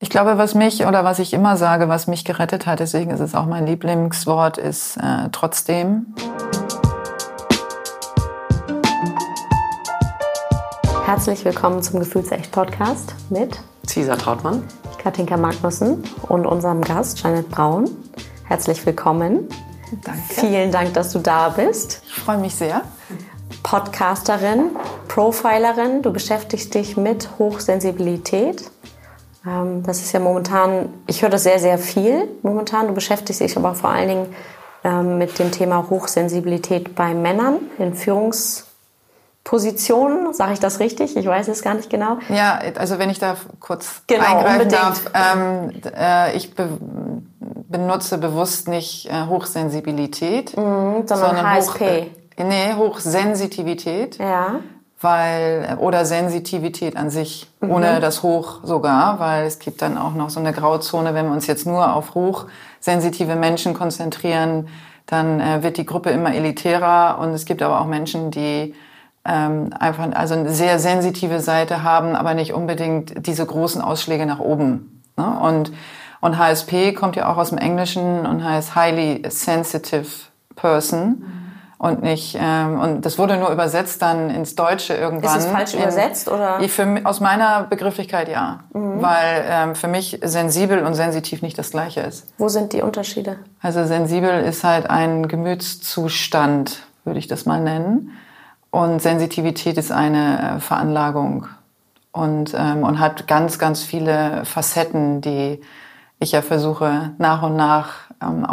Ich glaube, was mich oder was ich immer sage, was mich gerettet hat, deswegen ist es auch mein Lieblingswort, ist äh, trotzdem. Herzlich willkommen zum Gefühlsecht Podcast mit Cesar Trautmann, Katinka Magnussen und unserem Gast Janet Braun. Herzlich willkommen. Danke. Vielen Dank, dass du da bist. Ich freue mich sehr. Podcasterin, Profilerin, du beschäftigst dich mit Hochsensibilität. Ähm, das ist ja momentan, ich höre das sehr, sehr viel momentan. Du beschäftigst dich aber vor allen Dingen ähm, mit dem Thema Hochsensibilität bei Männern in Führungspositionen. Sage ich das richtig? Ich weiß es gar nicht genau. Ja, also wenn ich da kurz Genau, eingreifen unbedingt. darf. Ähm, äh, ich be benutze bewusst nicht äh, Hochsensibilität, Mhm, sondern HSP. Hoch, äh, nee, Hochsensitivität. Ja. Weil oder Sensitivität an sich, ohne das Hoch sogar, weil es gibt dann auch noch so eine Grauzone, wenn wir uns jetzt nur auf hochsensitive Menschen konzentrieren, dann äh, wird die Gruppe immer elitärer und es gibt aber auch Menschen, die ähm, einfach also eine sehr sensitive Seite haben, aber nicht unbedingt diese großen Ausschläge nach oben. Ne? Und und HSP kommt ja auch aus dem Englischen und heißt Highly Sensitive Person und nicht ähm, und das wurde nur übersetzt dann ins Deutsche irgendwann. Ist es falsch In- übersetzt, oder? Ich für, aus meiner Begrifflichkeit ja, weil ähm, für mich sensibel und sensitiv nicht das Gleiche ist. Wo sind die Unterschiede? Also sensibel ist halt ein Gemütszustand, würde ich das mal nennen. Und Sensitivität ist eine äh, Veranlagung und, ähm, und hat ganz, ganz viele Facetten, die ich ja versuche nach und nach ähm,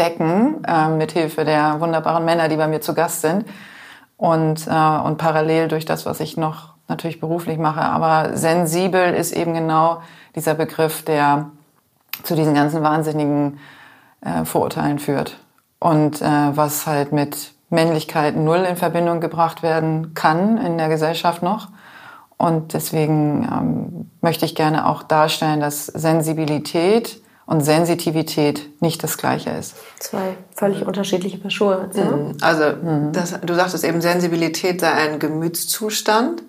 aufzudecken, ähm, mit Hilfe der wunderbaren Männer, die bei mir zu Gast sind. Und, äh, und parallel durch das, was ich noch natürlich beruflich mache. Aber sensibel ist eben genau dieser Begriff, der zu diesen ganzen wahnsinnigen äh, Vorurteilen führt. Und äh, was halt mit Männlichkeit null in Verbindung gebracht werden kann in der Gesellschaft noch. Und deswegen ähm, möchte ich gerne auch darstellen, dass Sensibilität und Sensitivität nicht das Gleiche ist. Zwei völlig unterschiedliche Paar Schuhe. Ne? Also das, du sagtest eben, Sensibilität sei ein Gemütszustand.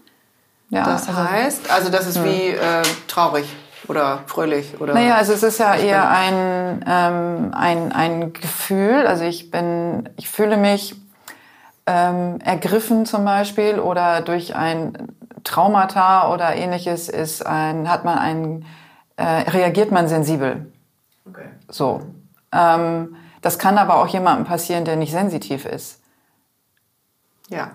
Ja, Das also- heißt, also das ist wie äh, traurig oder fröhlich oder. Naja, also es ist ja eher ein, ähm, ein, ein Gefühl. Also ich bin, ich fühle mich ähm, ergriffen zum Beispiel oder durch ein Traumata oder ähnliches ist ein, hat man ein, äh, reagiert man sensibel. Okay. So. Ähm, das kann aber auch jemandem passieren, der nicht sensitiv ist. Ja.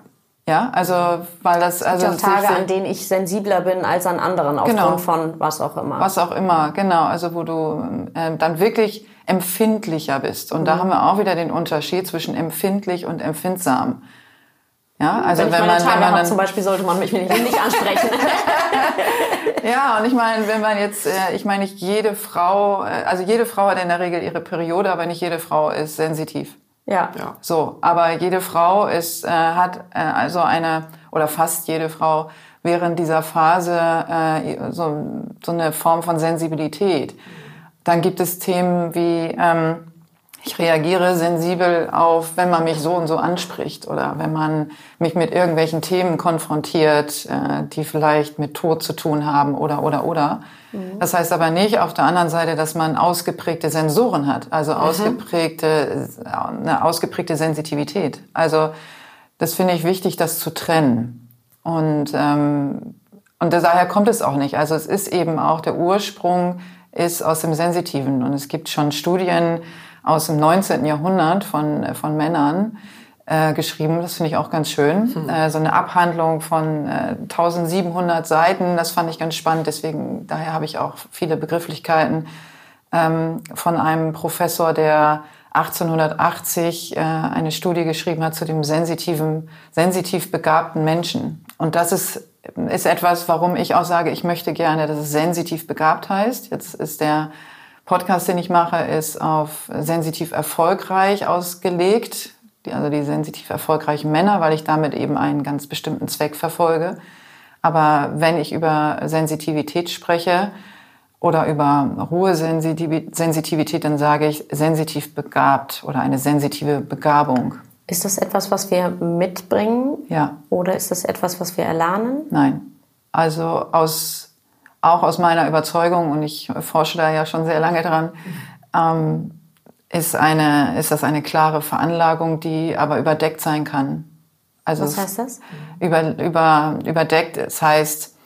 Ja, also weil das Es gibt also Tage, sich- an denen ich sensibler bin als an anderen, aufgrund Genau. von was auch immer. Was auch immer, genau. Also wo du ähm, dann wirklich empfindlicher bist. Und Mhm. da haben wir auch wieder den Unterschied zwischen empfindlich und empfindsam. Ja, also wenn wenn, ich meine man, Tage wenn man dann, zum Beispiel, sollte man mich nicht nicht ansprechen. ja, und ich meine, wenn man jetzt, äh, ich meine, nicht jede Frau, äh, also jede Frau hat in der Regel ihre Periode, aber nicht jede Frau ist sensitiv. ja. Ja. So, aber jede Frau ist, äh, hat also eine, oder fast jede Frau während dieser Phase so, so eine Form von Sensibilität. Dann gibt es Themen wie, ähm, ich reagiere sensibel auf, wenn man mich so und so anspricht oder wenn man mich mit irgendwelchen Themen konfrontiert, äh, die vielleicht mit Tod zu tun haben oder, oder, oder. Das heißt aber nicht auf der anderen Seite, dass man ausgeprägte Sensoren hat, also ausgeprägte, eine ausgeprägte Sensitivität. Also das finde ich wichtig, das zu trennen. Und, ähm, und daher kommt es auch nicht. Also es ist eben auch, der Ursprung ist aus dem Sensitiven. Und es gibt schon Studien aus dem 19. Jahrhundert von, von Männern äh, geschrieben. Das finde ich auch ganz schön. Äh, so eine Abhandlung von äh, 1700 Seiten. Das fand ich ganz spannend. Deswegen, daher habe ich auch viele Begrifflichkeiten ähm, von einem Professor, der 1880 äh, eine Studie geschrieben hat zu dem sensitiven, sensitiv begabten Menschen. Und das ist, ist etwas, warum ich auch sage, ich möchte gerne, dass es sensitiv begabt heißt. Jetzt ist der Podcast, den ich mache, ist auf sensitiv erfolgreich ausgelegt. Also die sensitiv erfolgreichen Männer, weil ich damit eben einen ganz bestimmten Zweck verfolge. Aber wenn ich über Sensitivität spreche, oder über hohe Sensitiv- Sensitivität, dann sage ich sensitiv begabt oder eine sensitive Begabung. Ist das etwas, was wir mitbringen? Ja. Oder ist das etwas, was wir erlernen? Nein. Also aus, auch aus meiner Überzeugung, und ich forsche da ja schon sehr lange dran, ähm, ist, eine, ist das eine klare Veranlagung, die aber überdeckt sein kann. Also Was heißt das? Über, über, überdeckt, es heißt,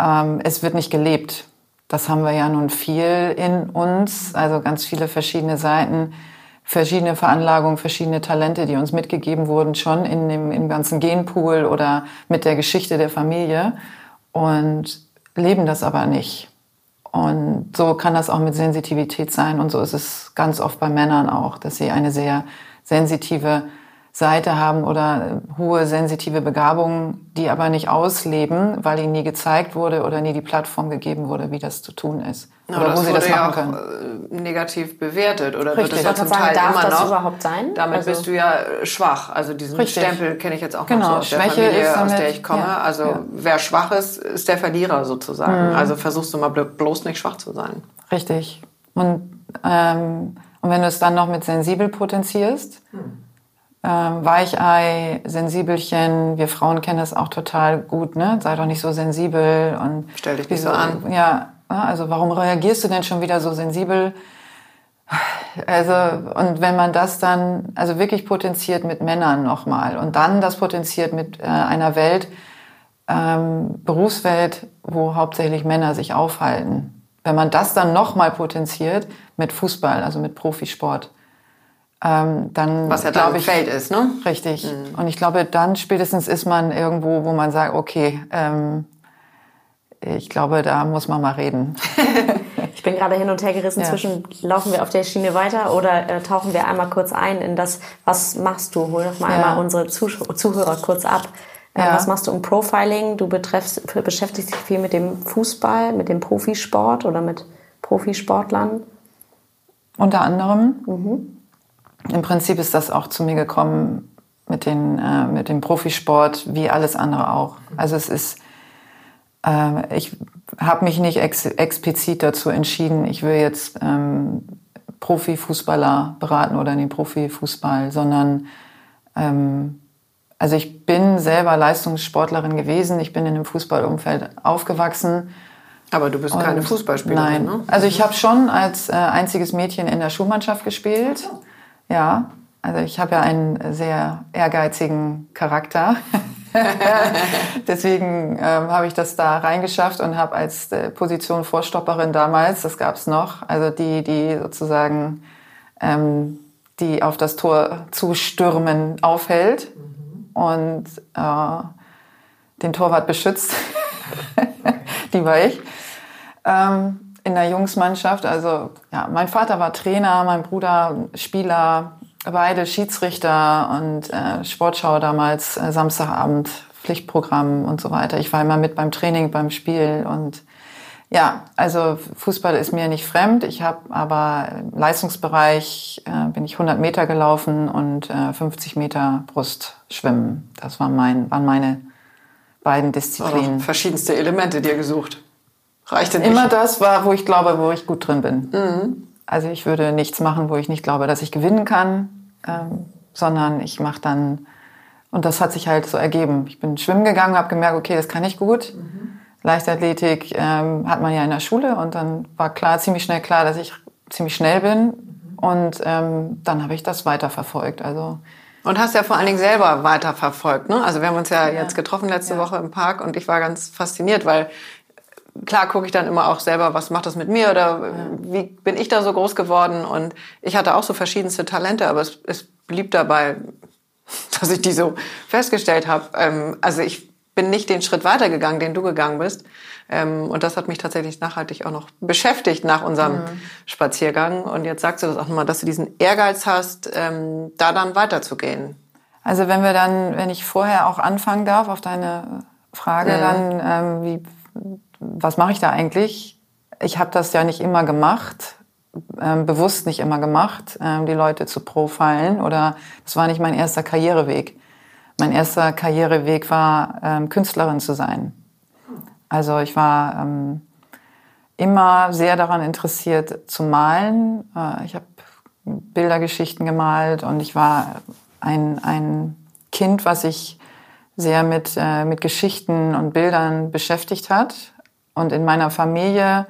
ähm, es wird nicht gelebt. Das haben wir ja nun viel in uns, also ganz viele verschiedene Seiten, verschiedene Veranlagungen, verschiedene Talente, die uns mitgegeben wurden, schon in dem, im ganzen Genpool oder mit der Geschichte der Familie und leben das aber nicht. Und so kann das auch mit Sensitivität sein und so ist es ganz oft bei Männern auch, dass sie eine sehr sensitive Seite haben oder hohe sensitive Begabungen, die aber nicht ausleben, weil ihnen nie gezeigt wurde oder nie die Plattform gegeben wurde, wie das zu tun ist. Ja, oder wo sie das machen ja können. Äh, negativ bewertet oder Richtig. wird es ja zum Teil darf immer das noch. überhaupt sein? Damit also bist du ja schwach. Also diesen Richtig. Stempel kenne ich jetzt auch genau. noch so aus Schwäche der Familie, damit, aus der ich komme. Ja. Also ja. wer schwach ist, ist der Verlierer sozusagen. Mhm. Also versuchst du mal bloß nicht schwach zu sein. Richtig. Und, ähm, und wenn du es dann noch mit sensibel potenzierst, mhm ähm, Weichei, Sensibelchen, wir Frauen kennen das auch total gut, ne? Sei doch nicht so sensibel und stell dich nicht so an. Ja, also warum reagierst du denn schon wieder so sensibel? Also und wenn man das dann also wirklich potenziert mit Männern nochmal und dann das potenziert mit äh, einer Welt, ähm, Berufswelt, wo hauptsächlich Männer sich aufhalten. Wenn man das dann nochmal potenziert mit Fußball, also mit Profisport, ähm, dann was ja dann ich, Feld ist, ne? Richtig. Mhm. Und ich glaube, dann spätestens ist man irgendwo, wo man sagt, okay, ähm, ich glaube, da muss man mal reden. ich bin gerade hin und her gerissen ja. zwischen, laufen wir auf der Schiene weiter oder äh, tauchen wir einmal kurz ein in das, was machst du? Hol doch mal ja. einmal unsere Zuhörer kurz ab. Äh, ja. Was machst du im Profiling? Du betreffst, beschäftigst dich viel mit dem Fußball, mit dem Profisport oder mit Profisportlern? Unter anderem. Mhm im Prinzip ist das auch zu mir gekommen mit, den, äh, mit dem Profisport, wie alles andere auch. Also es ist, äh, ich habe mich nicht ex explizit dazu entschieden, ich will jetzt ähm, Profifußballer beraten oder den Profifußball, sondern ähm, also ich bin selber Leistungssportlerin gewesen, ich bin in einem Fußballumfeld aufgewachsen. Aber du bist keine Fußballspielerin, nein. ne? Also ich habe schon als äh, einziges Mädchen in der Schulmannschaft gespielt. Ja, also ich habe ja einen sehr ehrgeizigen Charakter. Deswegen ähm, habe ich das da reingeschafft und habe als äh, Position Vorstopperin damals, das gab es noch, also die, die sozusagen ähm, die auf das Tor zustürmen aufhält mhm. und äh, den Torwart beschützt. die war ich. Ähm, in der Jungsmannschaft. Also ja, mein Vater war Trainer, mein Bruder Spieler, beide Schiedsrichter und äh, Sportschau damals, äh, Samstagabend, Pflichtprogramm und so weiter. Ich war immer mit beim Training, beim Spiel und ja, also Fußball ist mir nicht fremd. Ich habe aber im Leistungsbereich äh, bin ich 100 Meter gelaufen und äh, 50 Meter Brustschwimmen. Das waren, mein, waren meine beiden Disziplinen. verschiedenste Elemente dir gesucht. Reicht denn nicht? Immer das war, wo ich glaube, wo ich gut drin bin. Mhm. Also ich würde nichts machen, wo ich nicht glaube, dass ich gewinnen kann, ähm, sondern ich mache dann, und das hat sich halt so ergeben. Ich bin schwimmen gegangen, habe gemerkt, okay, das kann ich gut. Mhm. Leichtathletik ähm, hat man ja in der Schule und dann war klar, ziemlich schnell klar, dass ich ziemlich schnell bin. Mhm. Und ähm, dann habe ich das weiterverfolgt. Also und hast ja vor allen Dingen selber weiterverfolgt. Ne? Also wir haben uns ja, ja. jetzt getroffen letzte ja. Woche im Park und ich war ganz fasziniert, weil klar gucke ich dann immer auch selber, was macht das mit mir oder wie bin ich da so groß geworden? Und ich hatte auch so verschiedenste Talente, aber es, es blieb dabei, dass ich die so festgestellt habe. Ähm, also ich bin nicht den Schritt weitergegangen, den du gegangen bist. Ähm, und das hat mich tatsächlich nachhaltig auch noch beschäftigt nach unserem mhm. Spaziergang. Und jetzt sagst du das auch nochmal, dass du diesen Ehrgeiz hast, ähm, da dann weiterzugehen. Also wenn wir dann, wenn ich vorher auch anfangen darf auf deine Frage, mhm. dann ähm, wie was mache ich da eigentlich? Ich habe das ja nicht immer gemacht, ähm, bewusst nicht immer gemacht, ähm, die Leute zu profilen oder das war nicht mein erster Karriereweg. Mein erster Karriereweg war, ähm, Künstlerin zu sein. Also ich war ähm, immer sehr daran interessiert zu malen. Äh, ich habe Bildergeschichten gemalt und ich war ein, ein Kind, was sich sehr mit, äh, mit Geschichten und Bildern beschäftigt hat Und in meiner Familie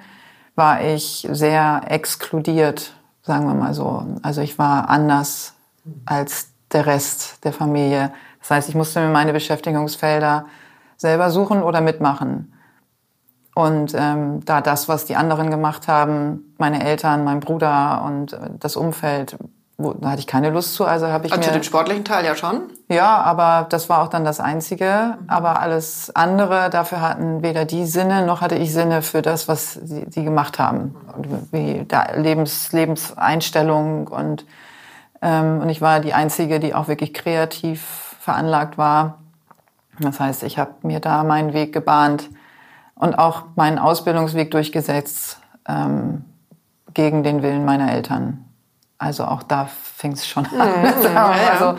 war ich sehr exkludiert, sagen wir mal so. Also ich war anders als der Rest der Familie. Das heißt, ich musste mir meine Beschäftigungsfelder selber suchen oder mitmachen. Und ähm, da das, was die anderen gemacht haben, meine Eltern, mein Bruder und äh, das Umfeld, wo, da hatte ich keine Lust zu. Also habe ich also mir zu dem sportlichen Teil ja schon. ja, aber das war auch dann das Einzige. Aber alles andere, dafür hatten weder die Sinne, noch hatte ich Sinne für das, was sie, sie gemacht haben. Und Wie da Lebens, Lebenseinstellung und, ähm, und ich war die Einzige, die auch wirklich kreativ veranlagt war. Das heißt, ich habe mir da meinen Weg gebahnt und auch meinen Ausbildungsweg durchgesetzt ähm, gegen den Willen meiner Eltern. Also auch da fing es schon an. sagen wir mal ja. so.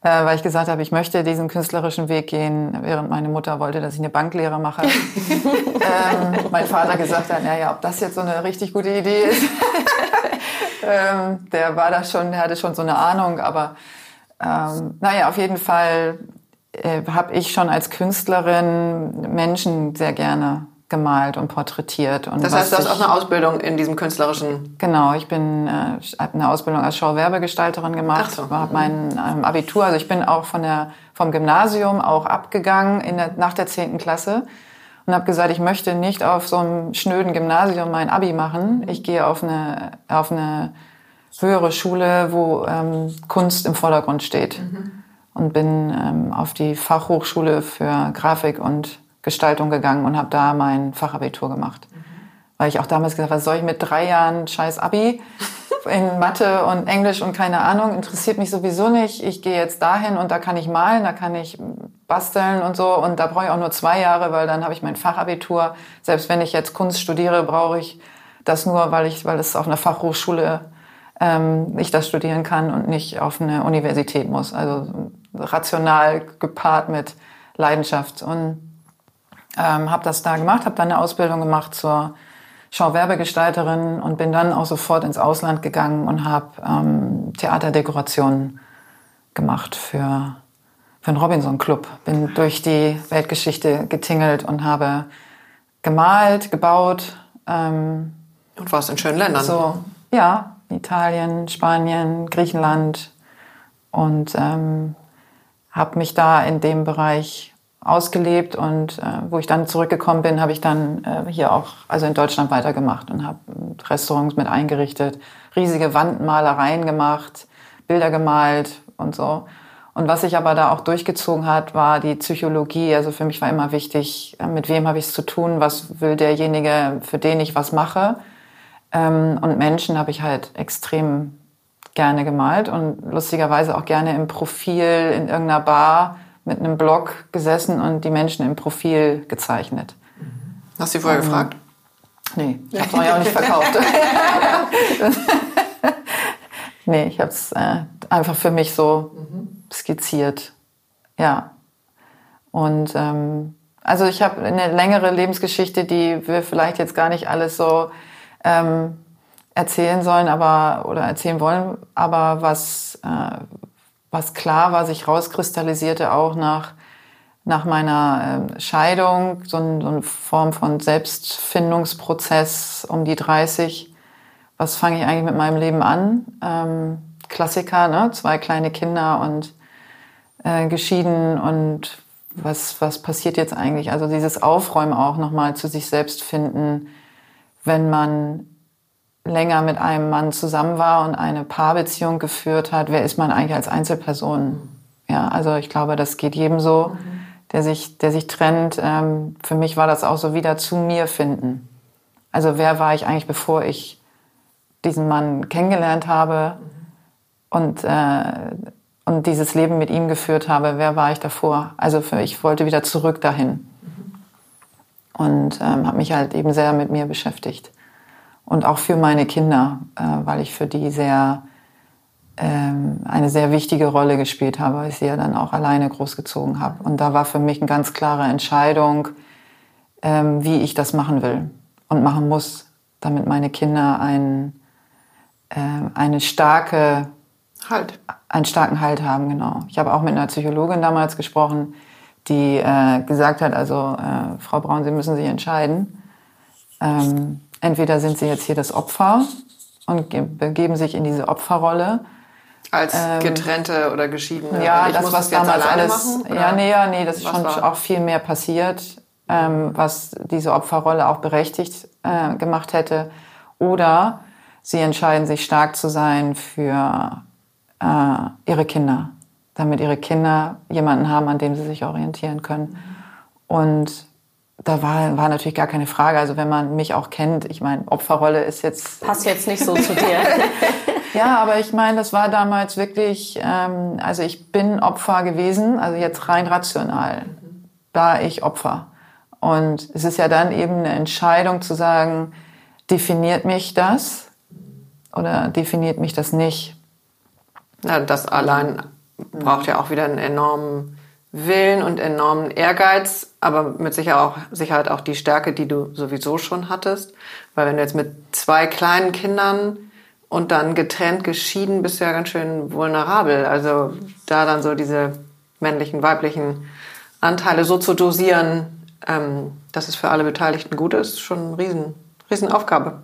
Äh, weil ich gesagt habe, ich möchte diesen künstlerischen Weg gehen, während meine Mutter wollte, dass ich eine Banklehre mache. ähm, mein Vater gesagt hat, naja, ob das jetzt so eine richtig gute Idee ist. ähm, der war da schon, der hatte schon so eine Ahnung, aber ähm, naja, auf jeden Fall äh, habe ich schon als Künstlerin Menschen sehr gerne gemalt und porträtiert. Und Das heißt, du hast auch eine Ausbildung in diesem künstlerischen. Genau, ich bin äh, habe eine Ausbildung als Schauwerbegestalterin gemacht, Ach so. habe mein ähm, Abitur, also ich bin auch von der vom Gymnasium auch abgegangen in der, nach der 10. Klasse und habe gesagt, ich möchte nicht auf so einem schnöden Gymnasium mein Abi machen. Ich gehe auf eine auf eine höhere Schule, wo ähm, Kunst im Vordergrund steht und bin ähm, auf die Fachhochschule für Grafik und Gestaltung gegangen und habe da mein Fachabitur gemacht. Weil ich auch damals gesagt habe, was soll ich mit drei Jahren scheiß Abi in Mathe und Englisch und keine Ahnung, interessiert mich sowieso nicht. Ich gehe jetzt dahin und da kann ich malen, da kann ich basteln und so und da brauche ich auch nur zwei Jahre, weil dann habe ich mein Fachabitur. Selbst wenn ich jetzt Kunst studiere, brauche ich das nur, weil ich, weil es auf einer Fachhochschule ähm, ich das studieren kann und nicht auf eine Universität muss. Also rational gepaart mit Leidenschaft und ähm, habe das da gemacht, habe dann eine Ausbildung gemacht zur Schauwerbegestalterin und bin dann auch sofort ins Ausland gegangen und habe ähm, Theaterdekorationen gemacht für, für den Robinson Club. Bin durch die Weltgeschichte getingelt und habe gemalt, gebaut. Ähm, Und warst in schönen Ländern. so, ja, Italien, Spanien, Griechenland und ähm, habe mich da in dem Bereich ausgelebt und äh, wo ich dann zurückgekommen bin, habe ich dann äh, hier auch, also in Deutschland weitergemacht und habe Restaurants mit eingerichtet, riesige Wandmalereien gemacht, Bilder gemalt und so. Und was sich aber da auch durchgezogen hat, war die Psychologie. Also für mich war immer wichtig, äh, mit wem habe ich es zu tun, was will derjenige, für den ich was mache. Ähm, und Menschen habe ich halt extrem gerne gemalt und lustigerweise auch gerne im Profil in irgendeiner Bar mit einem Block gesessen und die Menschen im Profil gezeichnet. Hast du sie vorher gefragt? Nee, ich habe es ja auch nicht verkauft. nee, ich habe es äh, einfach für mich so skizziert. Ja. Und ähm, also ich habe eine längere Lebensgeschichte, die wir vielleicht jetzt gar nicht alles so ähm, erzählen sollen, aber oder erzählen wollen. Aber was äh, was klar war, sich rauskristallisierte auch nach nach meiner ähm, Scheidung, so, ein, so eine Form von Selbstfindungsprozess um die 30. Was fange ich eigentlich mit meinem Leben an? Ähm, Klassiker, ne? zwei kleine Kinder und äh, geschieden und was, was passiert jetzt eigentlich? Also dieses Aufräumen auch nochmal zu sich selbst finden, wenn man länger mit einem Mann zusammen war und eine Paarbeziehung geführt hat, wer ist man eigentlich als Einzelperson? Ja, also ich glaube, das geht jedem so, der sich, der sich trennt. Ähm, für mich war das auch so wieder zu mir finden. Also wer war ich eigentlich, bevor ich diesen Mann kennengelernt habe und, äh, und dieses Leben mit ihm geführt habe? Wer war ich davor? Also für, ich wollte wieder zurück dahin und ähm, habe mich halt eben sehr mit mir beschäftigt und auch für meine Kinder, äh, weil ich für die sehr ähm, eine sehr wichtige Rolle gespielt habe, weil ich sie ja dann auch alleine großgezogen habe. Und da war für mich eine ganz klare Entscheidung, ähm, wie ich das machen will und machen muss, damit meine Kinder ein, äh, eine starke, Halt. einen starken Halt haben. Genau. Ich habe auch mit einer Psychologin damals gesprochen, die äh, gesagt hat, also äh, Frau Braun, Sie müssen sich entscheiden. ähm, entweder sind sie jetzt hier das Opfer und begeben sich in diese Opferrolle. Als ähm, getrennte oder geschiedene. Ja, das, was damals alles. Machen, ja, nee, ja, nee, das ist schon war? auch viel mehr passiert, ähm, was diese Opferrolle auch berechtigt äh, gemacht hätte. Oder sie entscheiden sich stark zu sein für äh, ihre Kinder, damit ihre Kinder jemanden haben, an dem sie sich orientieren können. Und da war, war natürlich gar keine Frage. Also wenn man mich auch kennt, ich meine, Opferrolle ist jetzt... Passt jetzt nicht so zu dir. ja, aber ich meine, das war damals wirklich, ähm, also ich bin Opfer gewesen, also jetzt rein rational war ich Opfer. Und es ist ja dann eben eine Entscheidung zu sagen, definiert mich das oder definiert mich das nicht? Ja, das allein braucht ja auch wieder einen enormen Willen und enormen Ehrgeiz, aber mit Sicherheit auch, Sicherheit auch die Stärke, die du sowieso schon hattest. Weil wenn du jetzt mit zwei kleinen Kindern und dann getrennt, geschieden, bist du ja ganz schön vulnerabel. Also da dann so diese männlichen, weiblichen Anteile so zu dosieren, ähm, dass es für alle Beteiligten gut ist, schon eine riesen, riesen Aufgabe.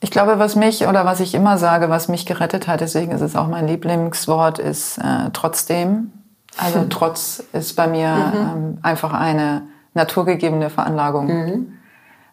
Ich glaube, was mich oder was ich immer sage, was mich gerettet hat, deswegen ist es auch mein Lieblingswort, ist äh, trotzdem. Also hm. Trotz ist bei mir mhm. ähm, einfach eine naturgegebene Veranlagung. Mhm.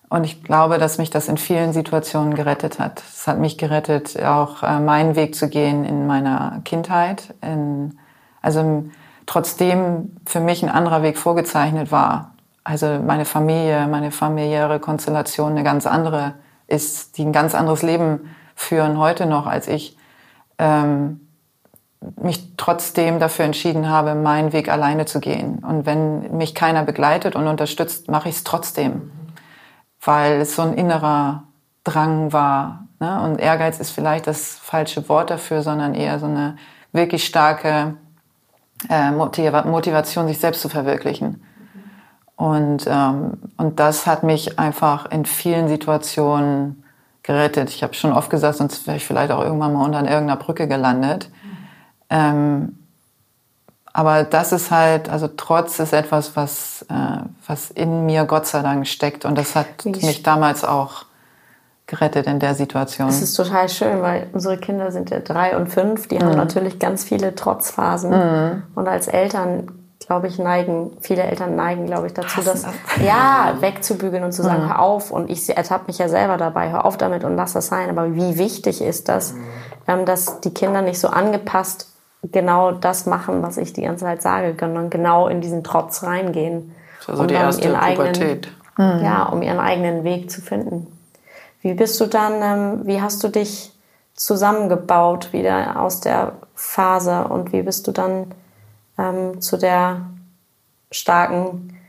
Und ich glaube, dass mich das in vielen Situationen gerettet hat. Es hat mich gerettet, auch äh, meinen Weg zu gehen in meiner Kindheit. In, also trotzdem für mich ein anderer Weg vorgezeichnet war. Also meine Familie, meine familiäre Konstellation eine ganz andere ist, die ein ganz anderes Leben führen heute noch als ich. Ähm, mich trotzdem dafür entschieden habe, meinen Weg alleine zu gehen. Und wenn mich keiner begleitet und unterstützt, mache ich es trotzdem, weil es so ein innerer Drang war. Ne? Und Ehrgeiz ist vielleicht das falsche Wort dafür, sondern eher so eine wirklich starke äh, Motivation, sich selbst zu verwirklichen. Und, ähm, und das hat mich einfach in vielen Situationen gerettet. Ich habe schon oft gesagt, sonst wäre ich vielleicht auch irgendwann mal unter irgendeiner Brücke gelandet. Ähm, aber das ist halt, also Trotz ist etwas, was, äh, was in mir Gott sei Dank steckt. Und das hat ich mich damals auch gerettet in der Situation. Das ist total schön, weil unsere Kinder sind ja drei und fünf. Die mhm. haben natürlich ganz viele Trotzphasen. Mhm. Und als Eltern, glaube ich, neigen, viele Eltern neigen, glaube ich, dazu, das, das ja, wegzubügeln und zu sagen, mhm. hör auf. Und ich ertappe mich ja selber dabei, hör auf damit und lass das sein. Aber wie wichtig ist das, mhm. ähm, dass die Kinder nicht so angepasst genau das machen, was ich die ganze Zeit sage, sondern genau in diesen Trotz reingehen. Also die erste ihren Pubertät. Eigenen, mhm. Ja, um ihren eigenen Weg zu finden. Wie bist du dann, ähm, wie hast du dich zusammengebaut wieder aus der Phase und wie bist du dann ähm, zu der starken,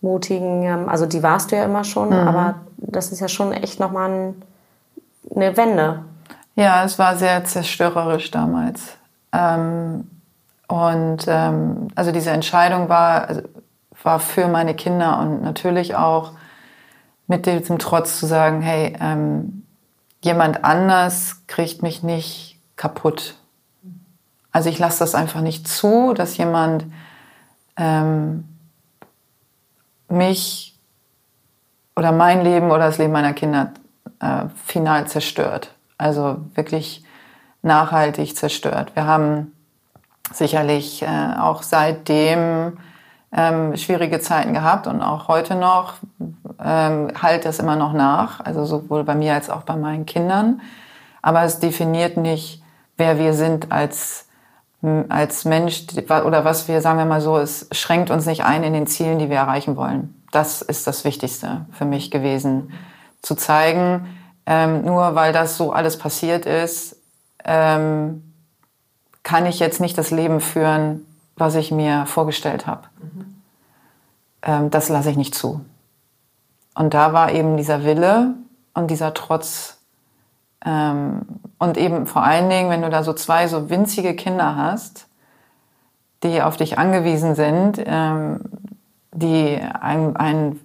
mutigen, ähm, also die warst du ja immer schon, mhm. aber das ist ja schon echt nochmal ein, eine Wende. Ja, es war sehr zerstörerisch damals. Ähm, und ähm, also diese Entscheidung war, also, war für meine Kinder und natürlich auch mit diesem Trotz zu sagen, hey, ähm, jemand anders kriegt mich nicht kaputt. Also ich lasse das einfach nicht zu, dass jemand ähm, mich oder mein Leben oder das Leben meiner Kinder äh, final zerstört. Also wirklich nachhaltig zerstört. Wir haben sicherlich äh, auch seitdem ähm, schwierige Zeiten gehabt und auch heute noch ähm, halt das immer noch nach, also sowohl bei mir als auch bei meinen Kindern. Aber es definiert nicht, wer wir sind als als Mensch oder was wir, sagen wir mal so, es schränkt uns nicht ein in den Zielen, die wir erreichen wollen. Das ist das Wichtigste für mich gewesen, zu zeigen, ähm, nur weil das so alles passiert ist, ähm, kann ich jetzt nicht das Leben führen, was ich mir vorgestellt habe. Mhm. Ähm, das lasse ich nicht zu. Und da war eben dieser Wille und dieser Trotz. Ähm, und eben vor allen Dingen, wenn du da so zwei so winzige Kinder hast, die auf dich angewiesen sind, ähm, die ein, ein,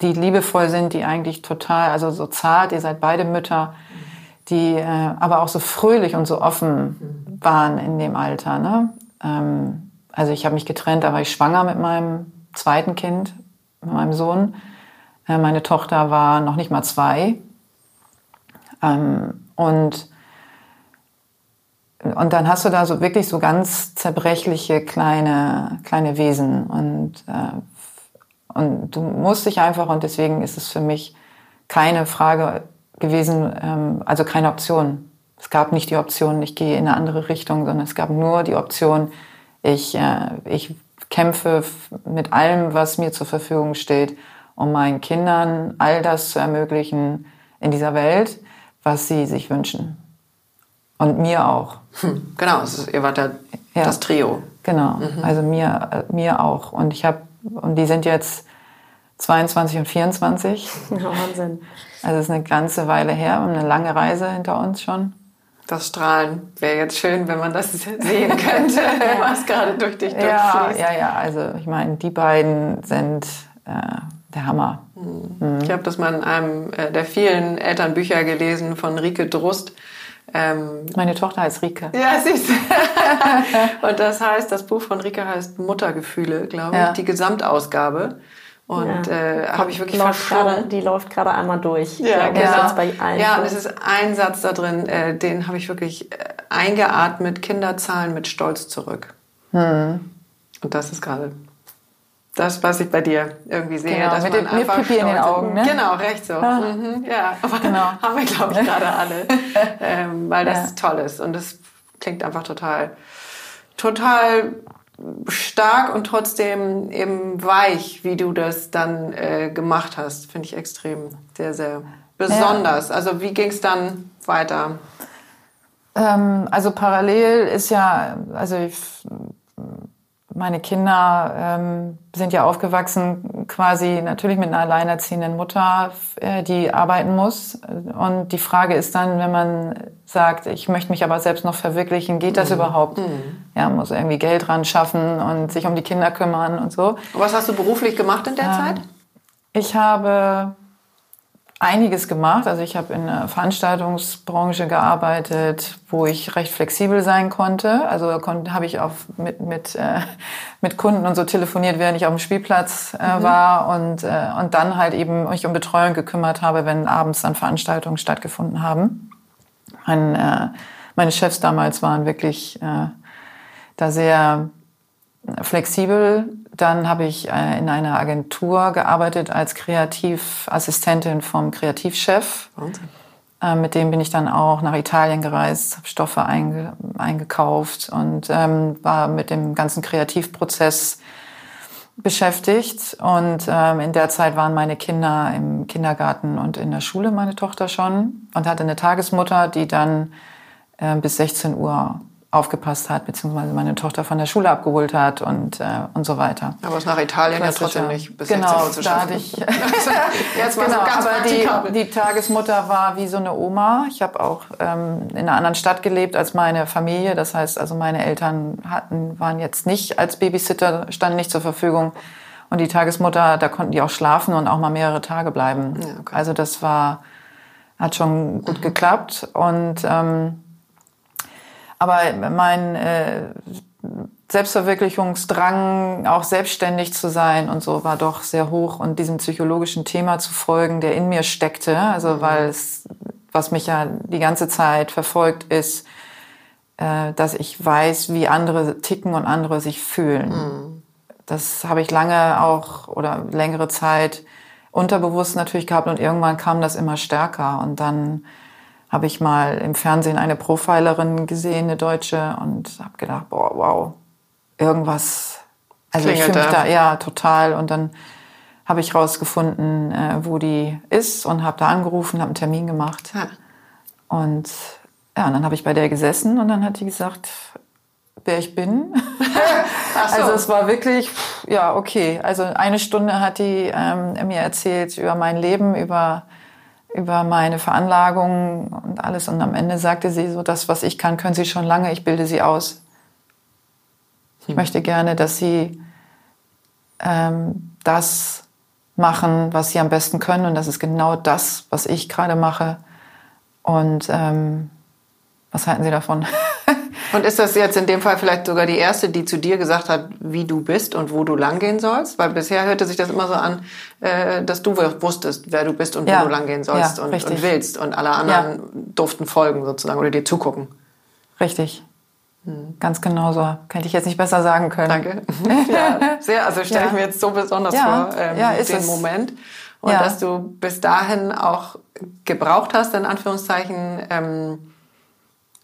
die liebevoll sind, die eigentlich total, also so zart, ihr seid beide Mütter, die äh, aber auch so fröhlich und so offen waren in dem Alter. Ne? Ähm, also ich habe mich getrennt, da war ich schwanger mit meinem zweiten Kind, mit meinem Sohn. Äh, meine Tochter war noch nicht mal zwei. Ähm, und, und dann hast du da so wirklich so ganz zerbrechliche kleine, kleine Wesen. Und, äh, und du musst dich einfach, und deswegen ist es für mich keine Frage gewesen, ähm, also keine Option. Es gab nicht die Option, ich gehe in eine andere Richtung, sondern es gab nur die Option, ich, äh, ich kämpfe mit allem, was mir zur Verfügung steht, um meinen Kindern all das zu ermöglichen in dieser Welt, was sie sich wünschen. Und mir auch. Hm, genau, ist, ihr wart ja, ja, das Trio. Genau, mhm. also mir, mir auch. Und ich habe, und die sind jetzt 22 und 24. Ja, Wahnsinn. Also es ist eine ganze Weile her, und eine lange Reise hinter uns schon. Das Strahlen wäre jetzt schön, wenn man das sehen könnte, was gerade durch dich ja, durchfließt. Ja, ja, also ich meine, die beiden sind äh, der Hammer. Mhm. Ich habe das mal in einem äh, der vielen Elternbücher gelesen von Rike Drust. Ähm, Meine Tochter heißt Rike. Ja, siehst du. Und das heißt, das Buch von Rike heißt Muttergefühle, glaube ich, ja. die Gesamtausgabe. Und ja. äh, habe ich wirklich läuft grade, Die läuft gerade einmal durch. Ja, genau. bei allen ja und es ist ein Satz da drin, äh, den habe ich wirklich äh, eingeatmet. Kinder zahlen mit Stolz zurück. Hm. Und das ist gerade das, was ich bei dir irgendwie sehe. Genau, dass mit, man mit Pipi in den Augen. Ne? Genau, recht so. Ah. Mhm, ja, aber genau. haben wir, glaube ich, gerade alle. ähm, weil das ja. toll ist. Und das klingt einfach total, total stark und trotzdem eben weich, wie du das dann äh, gemacht hast. Finde ich extrem sehr, sehr besonders. Ja. Also wie ging es dann weiter? Ähm, also parallel ist ja, also ich, meine Kinder ähm, sind ja aufgewachsen quasi natürlich mit einer alleinerziehenden Mutter, äh, die arbeiten muss. Und die Frage ist dann, wenn man sagt, ich möchte mich aber selbst noch verwirklichen, geht das mhm. überhaupt? Mhm. Ja, muss irgendwie Geld ran schaffen und sich um die Kinder kümmern und so. Was hast du beruflich gemacht in der ähm, Zeit? Ich habe einiges gemacht. Also ich habe in der Veranstaltungsbranche gearbeitet, wo ich recht flexibel sein konnte. Also kon habe ich auch mit, mit, äh, mit Kunden und so telefoniert, während ich auf dem Spielplatz äh, mhm. war und, äh, und dann halt eben mich um Betreuung gekümmert habe, wenn abends dann Veranstaltungen stattgefunden haben. Mein, äh, meine Chefs damals waren wirklich äh, da sehr flexibel. Dann habe ich äh, in einer Agentur gearbeitet als Kreativassistentin vom Kreativchef. Wahnsinn. Äh, mit dem bin ich dann auch nach Italien gereist, habe Stoffe einge eingekauft und ähm, war mit dem ganzen Kreativprozess beschäftigt. Und ähm, in der Zeit waren meine Kinder im Kindergarten und in der Schule, meine Tochter schon, und hatte eine Tagesmutter, die dann äh, bis 16 Uhr aufgepasst hat, beziehungsweise meine Tochter von der Schule abgeholt hat und, äh, und so weiter. Aber es nach Italien ja trotzdem nicht bis genau, zu da hatte ich Jetzt genau, so aber die, die Tagesmutter war wie so eine Oma. Ich habe auch ähm, in einer anderen Stadt gelebt als meine Familie. Das heißt, also meine Eltern hatten, waren jetzt nicht als Babysitter, standen nicht zur Verfügung. Und die Tagesmutter, da konnten die auch schlafen und auch mal mehrere Tage bleiben. Ja, okay. Also das war, hat schon gut mhm. geklappt. Und ähm, aber mein äh, Selbstverwirklichungsdrang, auch selbstständig zu sein und so, war doch sehr hoch und diesem psychologischen Thema zu folgen, der in mir steckte. Also mhm. weil es, was mich ja die ganze Zeit verfolgt, ist, äh, dass ich weiß, wie andere ticken und andere sich fühlen. Mhm. Das habe ich lange auch oder längere Zeit unterbewusst natürlich gehabt und irgendwann kam das immer stärker und dann habe ich mal im Fernsehen eine Profilerin gesehen, eine Deutsche, und habe gedacht, boah, wow, irgendwas. Also Klingelt ich fühle mich da, ja, total. Und dann habe ich rausgefunden, äh, wo die ist und habe da angerufen, habe einen Termin gemacht. Ja. Und ja, und dann habe ich bei der gesessen und dann hat die gesagt, wer ich bin. so. Also es war wirklich, ja, okay. Also eine Stunde hat die ähm, mir erzählt über mein Leben, über über meine Veranlagung und alles. Und am Ende sagte sie so, das, was ich kann, können Sie schon lange, ich bilde Sie aus. Ich hm. möchte gerne, dass Sie ähm, das machen, was Sie am besten können. Und das ist genau das, was ich gerade mache. Und ähm, was halten Sie davon? Und ist das jetzt in dem Fall vielleicht sogar die erste, die zu dir gesagt hat, wie du bist und wo du langgehen sollst? Weil bisher hörte sich das immer so an, äh, dass du wusstest, wer du bist und Ja. wo du langgehen sollst Ja, und, und willst. Und alle anderen durften folgen sozusagen oder dir zugucken. Richtig. Ganz genau so. Könnte ich jetzt nicht besser sagen können. Danke. ja, sehr, also stelle ich Ja. mir jetzt so besonders Ja, vor, ähm, ja, ist den es. Moment. Und Ja. dass du bis dahin auch gebraucht hast, in Anführungszeichen, ähm,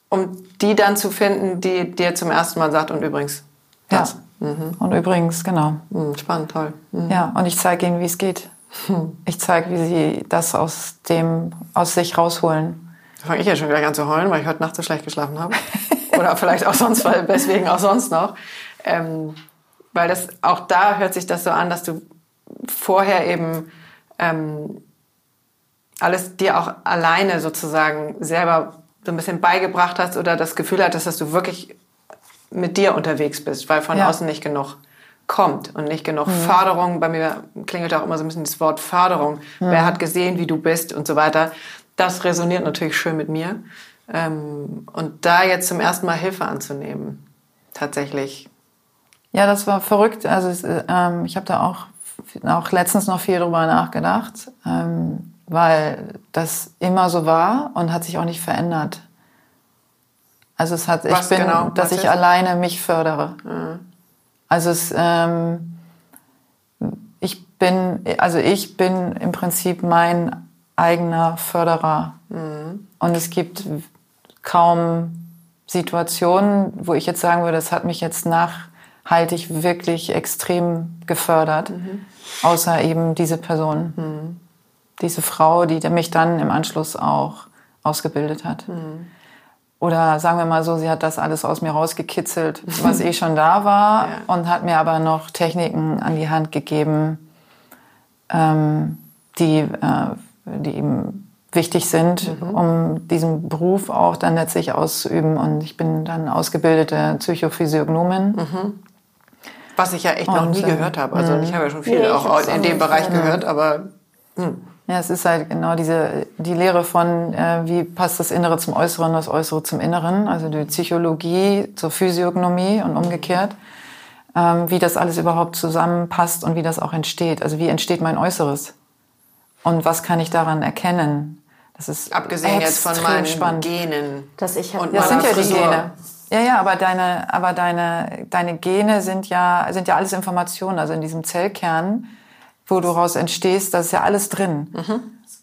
um die dann zu finden, die dir zum ersten Mal sagt, und übrigens, Ja. das. Und übrigens, genau. Hm, spannend, toll. Hm. Ja, und ich zeige ihnen, wie es geht. Ich zeige, wie sie das aus dem, aus sich rausholen. Da fange ich ja schon wieder an zu heulen, weil ich heute Nacht so schlecht geschlafen habe. Oder vielleicht auch sonst, weil deswegen auch sonst noch. Ähm, weil das auch da hört sich das so an, dass du vorher eben ähm, alles dir auch alleine sozusagen selber so ein bisschen beigebracht hast oder das Gefühl hattest, dass du wirklich mit dir unterwegs bist, weil von Ja. außen nicht genug kommt und nicht genug Förderung. Bei mir klingelt auch immer so ein bisschen das Wort Förderung. Wer hat gesehen, wie du bist und so weiter. Das resoniert natürlich schön mit mir. Ähm, und da jetzt zum ersten Mal Hilfe anzunehmen, tatsächlich. Ja, das war verrückt. Also äh, ähm, ich habe da auch, auch letztens noch viel drüber nachgedacht, ähm, weil das immer so war und hat sich auch nicht verändert. Also es hat, Was ich bin, genau? dass ich alleine mich fördere. Also es, ähm, ich bin, also ich bin im Prinzip mein eigener Förderer. Und es gibt kaum Situationen, wo ich jetzt sagen würde, das hat mich jetzt nachhaltig wirklich extrem gefördert, außer eben diese Person, diese Frau, die mich dann im Anschluss auch ausgebildet hat. Oder sagen wir mal so, sie hat das alles aus mir rausgekitzelt, was eh schon da war, Ja. und hat mir aber noch Techniken an die Hand gegeben, ähm, die, äh, die eben wichtig sind, um diesen Beruf auch dann letztlich auszuüben. Und ich bin dann ausgebildete Psychophysiognomin. Was ich ja echt noch Und, nie ähm, gehört habe. Also ich habe ja schon viel Nee, auch in dem. Bereich gehört, aber Ja, es ist halt genau diese die Lehre von, äh, wie passt das Innere zum Äußeren, das Äußere zum Inneren, also die Psychologie zur Physiognomie und umgekehrt, ähm, wie das alles überhaupt zusammenpasst und wie das auch entsteht. Also wie entsteht mein Äußeres und was kann ich daran erkennen? Das ist abgesehen jetzt von meinen spannend. Genen. Dass ich hab- und Das sind ja die Frisur. Gene. Ja, ja, aber deine, aber deine, deine Gene sind ja, sind ja alles Informationen. Also in diesem Zellkern, wo du raus entstehst, das ist ja alles drin.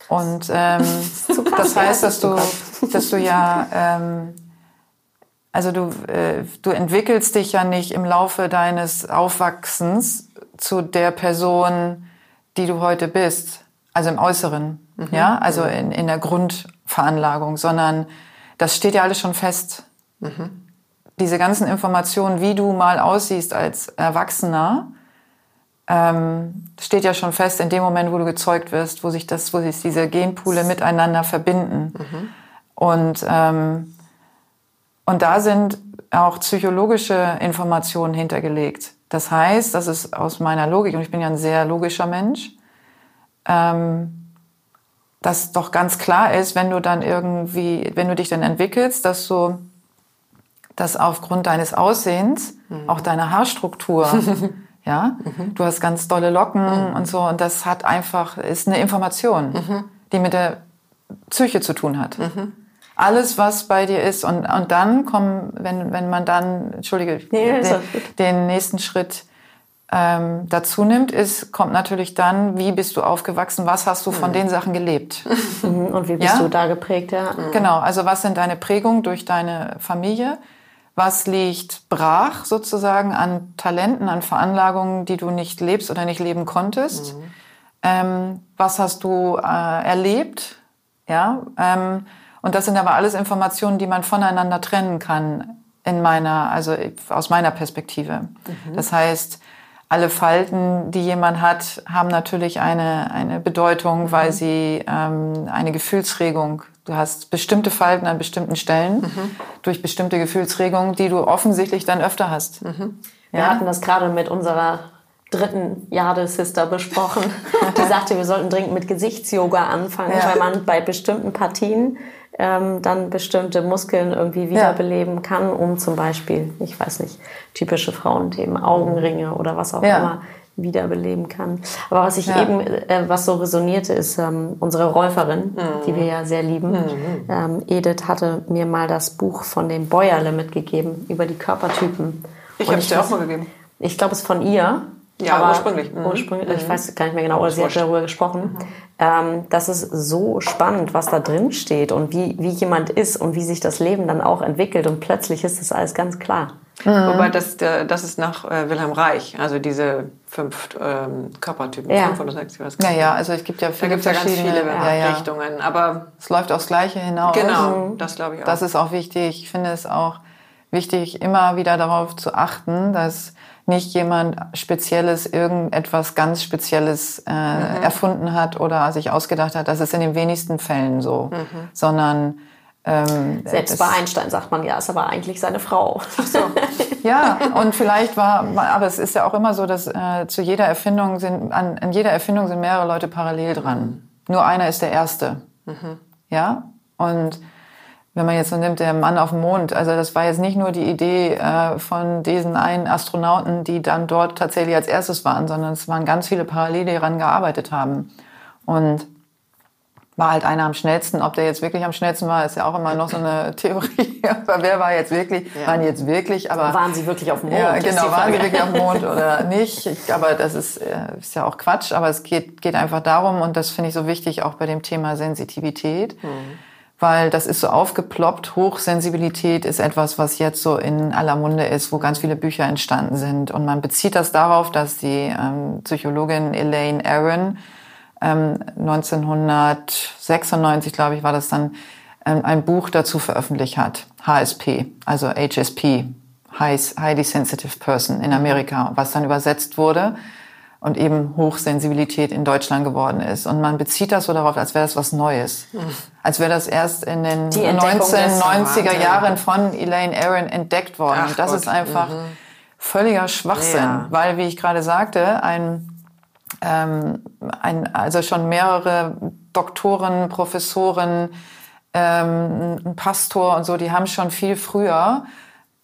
Und ähm, das heißt, dass du, dass du ja, ähm, also du, äh, du entwickelst dich ja nicht im Laufe deines Aufwachsens zu der Person, die du heute bist, also im Äußeren, ja, also in, in der Grundveranlagung, sondern das steht ja alles schon fest. Diese ganzen Informationen, wie du mal aussiehst als Erwachsener, ähm, steht ja schon fest in dem Moment, wo du gezeugt wirst, wo sich das, wo sich diese Genpoole miteinander verbinden. Und ähm, und da sind auch psychologische Informationen hintergelegt. Das heißt, das ist aus meiner Logik, und ich bin ja ein sehr logischer Mensch, ähm, dass doch ganz klar ist, wenn du dann irgendwie, wenn du dich dann entwickelst, dass du, dass aufgrund deines Aussehens, auch deiner Haarstruktur, ja, du hast ganz dolle Locken und so, und das hat einfach, ist eine Information, die mit der Psyche zu tun hat. Alles, was bei dir ist. Und, und dann kommen, wenn, wenn man dann, entschuldige, Nee, den, den nächsten Schritt ähm, dazu nimmt, ist, kommt natürlich dann, wie bist du aufgewachsen, was hast du von den Sachen gelebt. Mhm, Und wie bist Ja? du da geprägt, ja? Genau, also was sind deine Prägungen durch deine Familie? Was liegt brach sozusagen an Talenten, an Veranlagungen, die du nicht lebst oder nicht leben konntest? Ähm, was hast du äh, erlebt? Ja, ähm, und das sind aber alles Informationen, die man voneinander trennen kann in meiner, also aus meiner Perspektive. Das heißt, alle Falten, die jemand hat, haben natürlich eine, eine Bedeutung, weil sie ähm, eine Gefühlsregung, du hast bestimmte Falten an bestimmten Stellen durch bestimmte Gefühlsregungen, die du offensichtlich dann öfter hast. Wir hatten das gerade mit unserer dritten Jade-Sister besprochen. Die sagte, wir sollten dringend mit Gesichtsyoga anfangen, ja. weil man bei bestimmten Partien ähm, dann bestimmte Muskeln irgendwie wiederbeleben ja. kann, um zum Beispiel, ich weiß nicht, typische Frauenthemen, Augenringe oder was auch ja. immer wiederbeleben kann. Aber was ich ja. eben, äh, was so resonierte, ist ähm, unsere Räuferin, mhm. die wir ja sehr lieben. Mhm. Ähm, Edith hatte mir mal das Buch von dem Bäuerle mitgegeben über die Körpertypen. Ich habe es dir auch mal gegeben. Ich glaube, es ist von ihr. Ja, aber ursprünglich. Mhm. ursprünglich. Ich mhm. weiß gar nicht mehr genau, oder sie hat darüber gesprochen. Mhm. Ähm, das ist so spannend, was da drin steht und wie, wie jemand ist und wie sich das Leben dann auch entwickelt. Und plötzlich ist das alles ganz klar. Mhm. Wobei das, das ist nach äh, Wilhelm Reich, also diese fünf ähm, Körpertypen, ja. fünf oder sechs. Ja, ja, also es gibt ja viele, da ja ganz viele ja, Richtungen, aber es läuft aufs Gleiche hinaus. Genau, das glaube ich auch. Das ist auch wichtig. Ich finde es auch wichtig, immer wieder darauf zu achten, dass nicht jemand Spezielles, irgendetwas ganz Spezielles äh, mhm. erfunden hat oder sich ausgedacht hat. Das ist in den wenigsten Fällen so, mhm. sondern ähm, Selbst bei Einstein sagt man ja, ist aber eigentlich seine Frau. Ach so. ja, und vielleicht war, aber es ist ja auch immer so, dass äh, zu jeder Erfindung sind, an, an jeder Erfindung sind mehrere Leute parallel dran. Nur einer ist der Erste. Mhm. Ja, und wenn man jetzt so nimmt, der Mann auf dem Mond, also das war jetzt nicht nur die Idee äh, von diesen einen Astronauten, die dann dort tatsächlich als erstes waren, sondern es waren ganz viele Parallele, die daran gearbeitet haben. Und war halt einer am schnellsten. Ob der jetzt wirklich am schnellsten war, ist ja auch immer noch so eine Theorie. aber wer war jetzt wirklich, ja. waren jetzt wirklich, aber. Waren sie wirklich auf dem Mond? Ja, genau, waren sie wirklich auf dem Mond oder nicht? Ich, aber das ist, äh, ist ja auch Quatsch, aber es geht, geht einfach darum, und das finde ich so wichtig, auch bei dem Thema Sensitivität. Mhm weil das ist so aufgeploppt. Hochsensibilität ist etwas, was jetzt so in aller Munde ist, wo ganz viele Bücher entstanden sind. Und man bezieht das darauf, dass die ähm, Psychologin Elaine Aron ähm, 1996, glaube ich, war das dann, ähm, ein Buch dazu veröffentlicht hat. HSP, also HSP, Highly Sensitive Person in Amerika, was dann übersetzt wurde und eben Hochsensibilität in Deutschland geworden ist. Und man bezieht das so darauf, als wäre das was Neues. Als wäre das erst in den 1990er Jahren von Elaine Aron entdeckt worden. Ach und das Gott. ist einfach mhm. völliger Schwachsinn, ja. weil, wie ich gerade sagte, ein, ähm, ein, also schon mehrere Doktoren, Professoren, ähm, ein Pastor und so, die haben schon viel früher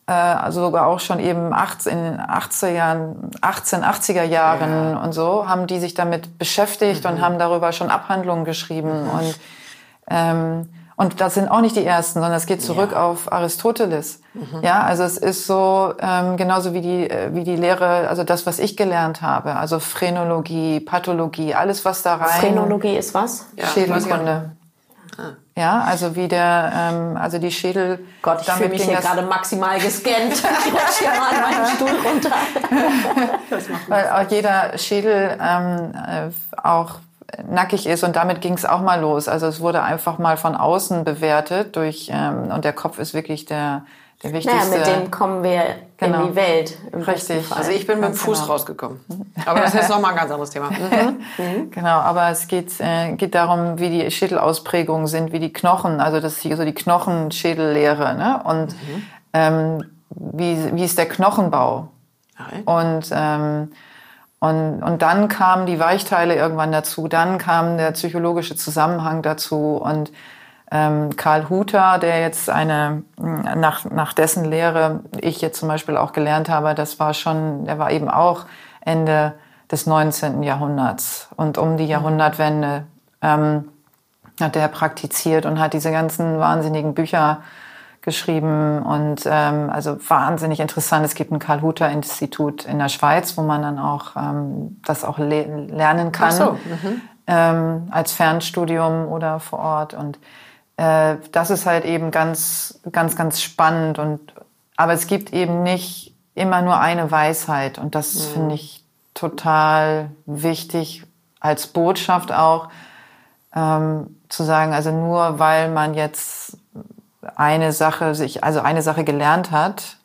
äh, also sogar auch schon eben 18, in den 80er Jahren, 18, 80er Jahren ja. und so, haben die sich damit beschäftigt mhm. und haben darüber schon Abhandlungen geschrieben. Mhm. Und, ähm, und das sind auch nicht die ersten, sondern es geht zurück ja. auf Aristoteles. Mhm. Ja, also es ist so ähm, genauso wie die äh, wie die Lehre, also das, was ich gelernt habe, also Phrenologie, Pathologie, alles was da rein. Phrenologie ist was? Ja, Schädelkunde. Ah. Ja, also wie der, ähm, also die Schädel. Gott, ich fühle mich hier gerade maximal gescannt. ich rutsche ja mal meinen Stuhl runter. Weil auch jeder Schädel ähm, äh, auch nackig ist und damit ging es auch mal los. Also es wurde einfach mal von außen bewertet durch ähm, und der Kopf ist wirklich der der wichtigste. Naja, mit dem kommen wir genau. in die Welt. Richtig. Also ich bin mit dem Fuß genau. rausgekommen. Aber das ist nochmal ein ganz anderes Thema. Mhm. mhm. genau, aber es geht, äh, geht darum, wie die Schädelausprägungen sind, wie die Knochen, also das ist hier so die Knochenschädellehre, ne? Und mhm. ähm, wie, wie ist der Knochenbau? Okay. Und ähm, und, und dann kamen die Weichteile irgendwann dazu, dann kam der psychologische Zusammenhang dazu und ähm, Karl Huter, der jetzt eine, nach, nach dessen Lehre ich jetzt zum Beispiel auch gelernt habe, das war schon, der war eben auch Ende des 19. Jahrhunderts. Und um die Jahrhundertwende ähm, hat er praktiziert und hat diese ganzen wahnsinnigen Bücher geschrieben und ähm, also wahnsinnig interessant. Es gibt ein Karl-Hutter-Institut in der Schweiz, wo man dann auch ähm, das auch le lernen kann. Ach so. Mhm. Ähm, als Fernstudium oder vor Ort. Und äh, das ist halt eben ganz, ganz, ganz spannend. Und, aber es gibt eben nicht immer nur eine Weisheit. Und das mhm. finde ich total wichtig als Botschaft auch, ähm, zu sagen, also nur weil man jetzt eine Sache sich, also eine Sache gelernt hat,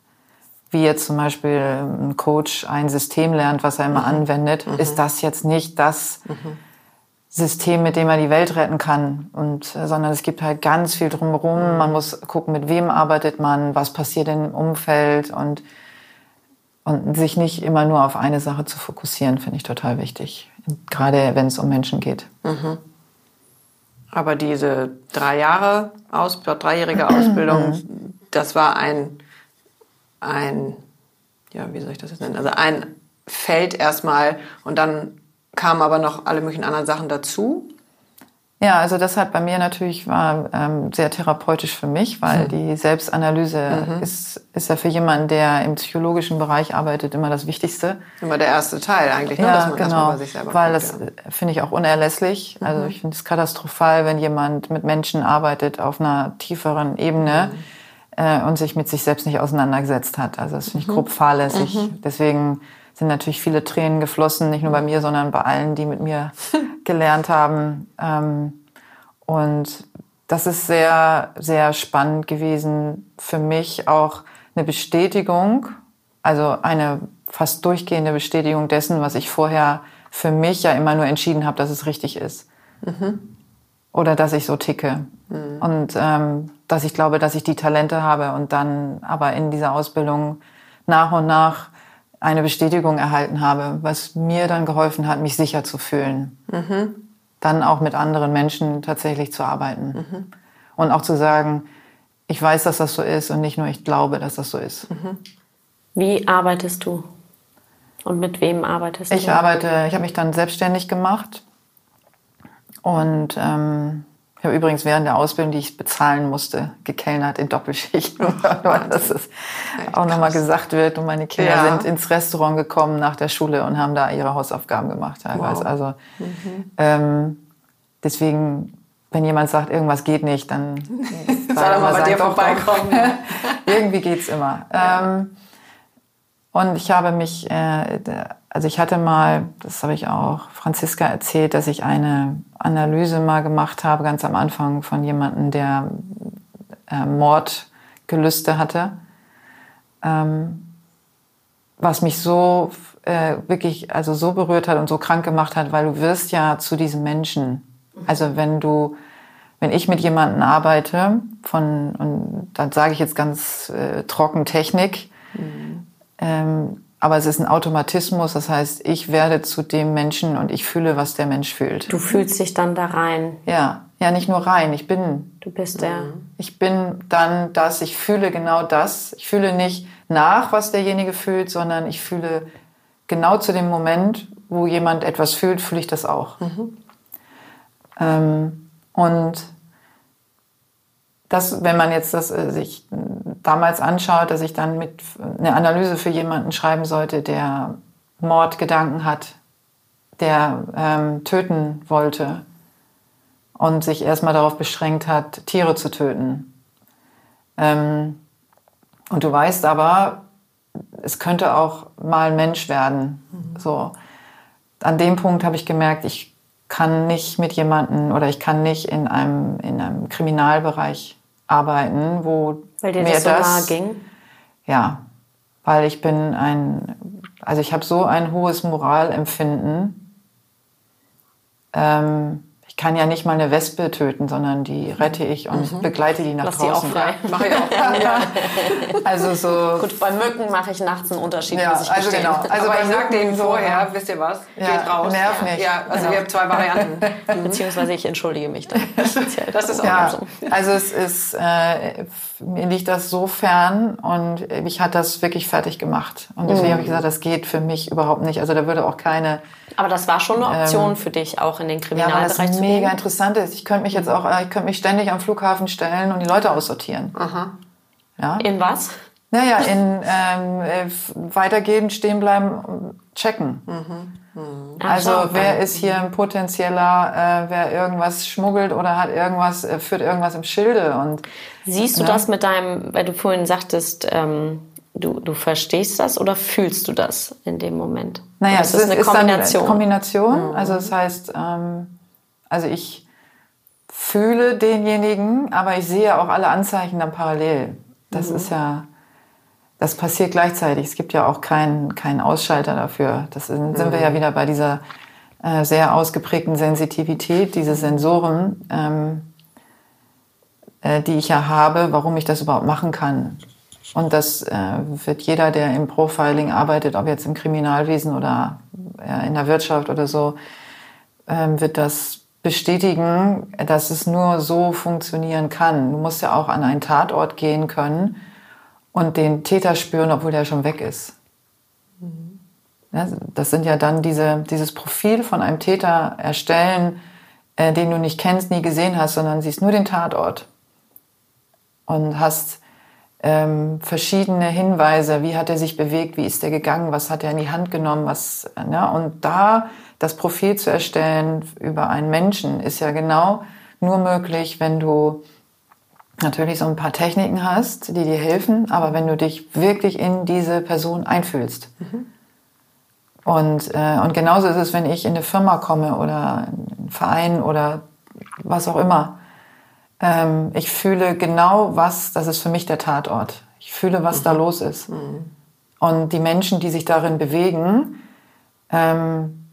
wie jetzt zum Beispiel ein Coach ein System lernt, was er immer mhm. anwendet, mhm. ist das jetzt nicht das, mhm. System, mit dem er die Welt retten kann. Und, äh, sondern es gibt halt ganz viel drumherum. Man muss gucken, mit wem arbeitet man, was passiert im Umfeld und, und sich nicht immer nur auf eine Sache zu fokussieren, finde ich total wichtig. Gerade wenn es um Menschen geht. Mhm. Aber diese drei Jahre Aus, dreijährige Ausbildung, das war ein, ein, ja, wie soll ich das jetzt nennen? Also ein Feld erstmal und dann kamen aber noch alle möglichen anderen Sachen dazu. Ja, also das hat bei mir natürlich war ähm, sehr therapeutisch für mich, weil hm. die Selbstanalyse mhm. ist, ist ja für jemanden, der im psychologischen Bereich arbeitet, immer das Wichtigste. Immer der erste Teil eigentlich, ne? ja, dass man genau, bei sich selber weil guckt, das ja. finde ich auch unerlässlich. Also mhm. ich finde es katastrophal, wenn jemand mit Menschen arbeitet auf einer tieferen Ebene mhm. äh, und sich mit sich selbst nicht auseinandergesetzt hat. Also das finde ich mhm. grob fahrlässig. Mhm. Deswegen sind natürlich viele Tränen geflossen, nicht nur bei mir, sondern bei allen, die mit mir gelernt haben. Ähm, und das ist sehr, sehr spannend gewesen für mich auch eine Bestätigung, also eine fast durchgehende Bestätigung dessen, was ich vorher für mich ja immer nur entschieden habe, dass es richtig ist. Mhm. Oder dass ich so ticke. Mhm. Und ähm, dass ich glaube, dass ich die Talente habe und dann aber in dieser Ausbildung nach und nach eine Bestätigung erhalten habe, was mir dann geholfen hat, mich sicher zu fühlen. Mhm. Dann auch mit anderen Menschen tatsächlich zu arbeiten. Mhm. Und auch zu sagen, ich weiß, dass das so ist und nicht nur ich glaube, dass das so ist. Mhm. Wie arbeitest du? Und mit wem arbeitest du? Ich arbeite, ich habe mich dann selbstständig gemacht und ähm, ich habe übrigens während der Ausbildung, die ich bezahlen musste, gekellnert in Doppelschicht. Nur, dass es auch nochmal gesagt wird. Und meine Kinder ja. sind ins Restaurant gekommen nach der Schule und haben da ihre Hausaufgaben gemacht teilweise. Wow. Also mhm. ähm, deswegen, wenn jemand sagt, irgendwas geht nicht, dann soll er mal bei dir vorbeikommen. Irgendwie geht's immer. Ja. Ähm, und ich habe mich, äh, also ich hatte mal, das habe ich auch Franziska erzählt, dass ich eine Analyse mal gemacht habe, ganz am Anfang von jemandem, der äh, Mordgelüste hatte. Ähm, was mich so äh, wirklich, also so berührt hat und so krank gemacht hat, weil du wirst ja zu diesem Menschen. Also wenn du, wenn ich mit jemandem arbeite, von, und dann sage ich jetzt ganz äh, trocken Technik, mhm. ähm, aber es ist ein Automatismus, das heißt, ich werde zu dem Menschen und ich fühle, was der Mensch fühlt. Du fühlst dich dann da rein. Ja, ja, nicht nur rein, ich bin. Du bist der. Ich bin dann das, ich fühle genau das. Ich fühle nicht nach, was derjenige fühlt, sondern ich fühle genau zu dem Moment, wo jemand etwas fühlt, fühle ich das auch. Mhm. Ähm, und das, wenn man jetzt das äh, sich damals anschaut, dass ich dann mit eine Analyse für jemanden schreiben sollte, der Mordgedanken hat, der ähm, töten wollte und sich erstmal darauf beschränkt hat, Tiere zu töten. Ähm, und du weißt aber, es könnte auch mal ein Mensch werden. Mhm. So. An dem Punkt habe ich gemerkt, ich kann nicht mit jemandem oder ich kann nicht in einem, in einem Kriminalbereich arbeiten, wo weil dir das so nahe ging? Ja, weil ich bin ein, also ich habe so ein hohes Moralempfinden. Ähm, ich kann ja nicht mal eine Wespe töten, sondern die rette ich und mhm. begleite die nach Lass draußen. Die auch frei. Mach ich auch frei. ja. Also so. Gut, bei Mücken mache ich nachts einen Unterschied. Ja, also genau. Also Aber ich sag denen vorher, wisst ihr was? Ja, Geht raus. Nerv nicht. Ja, also genau. wir haben zwei Varianten. Beziehungsweise ich entschuldige mich dann. das ist auch ja, so. Also es ist, äh, mir liegt das so fern und mich hat das wirklich fertig gemacht. Und deswegen mhm. habe ich gesagt, das geht für mich überhaupt nicht. Also da würde auch keine aber das war schon eine Option ähm, für dich, auch in den Kriminalbereich ja, weil das mega interessant ist. Ich könnte mich jetzt auch, äh, ich könnte mich ständig am Flughafen stellen und die Leute aussortieren. Aha. Ja? In was? Naja, in ähm, äh, weitergehen, stehen bleiben, checken. Mhm. Mhm. Also Ach, wer ist hier ein potenzieller, äh, wer irgendwas schmuggelt oder hat irgendwas, äh, führt irgendwas im Schilde und siehst du ne? das mit deinem, weil du vorhin sagtest, ähm, du, du verstehst das oder fühlst du das in dem Moment? Naja, es ist, ist eine Kombination. Eine Kombination. Mhm. Also das heißt, ähm, also ich fühle denjenigen, aber ich sehe auch alle Anzeichen dann parallel. Das mhm. ist ja, das passiert gleichzeitig. Es gibt ja auch keinen keinen Ausschalter dafür. Das sind, mhm. sind wir ja mhm. wieder bei dieser äh, sehr ausgeprägten Sensitivität, diese Sensoren, ähm, äh, die ich ja habe, warum ich das überhaupt machen kann. Und das äh, wird jeder, der im Profiling arbeitet, ob jetzt im Kriminalwesen oder äh, in der Wirtschaft oder so, äh, wird das bestätigen, dass es nur so funktionieren kann. Du musst ja auch an einen Tatort gehen können und den Täter spüren, obwohl der schon weg ist. Mhm. Das sind ja dann diese, dieses Profil von einem Täter erstellen, äh, den du nicht kennst, nie gesehen hast, sondern siehst nur den Tatort und hast ähm, verschiedene Hinweise, wie hat er sich bewegt, wie ist er gegangen, was hat er in die Hand genommen, was, ne? und da das Profil zu erstellen über einen Menschen ist ja genau nur möglich, wenn du natürlich so ein paar Techniken hast, die dir helfen, aber wenn du dich wirklich in diese Person einfühlst. Mhm. Und, äh, und genauso ist es, wenn ich in eine Firma komme oder einen Verein oder was auch immer. Ähm, ich fühle genau was, das ist für mich der Tatort. Ich fühle, was mhm. da los ist. Mhm. Und die Menschen, die sich darin bewegen, ähm,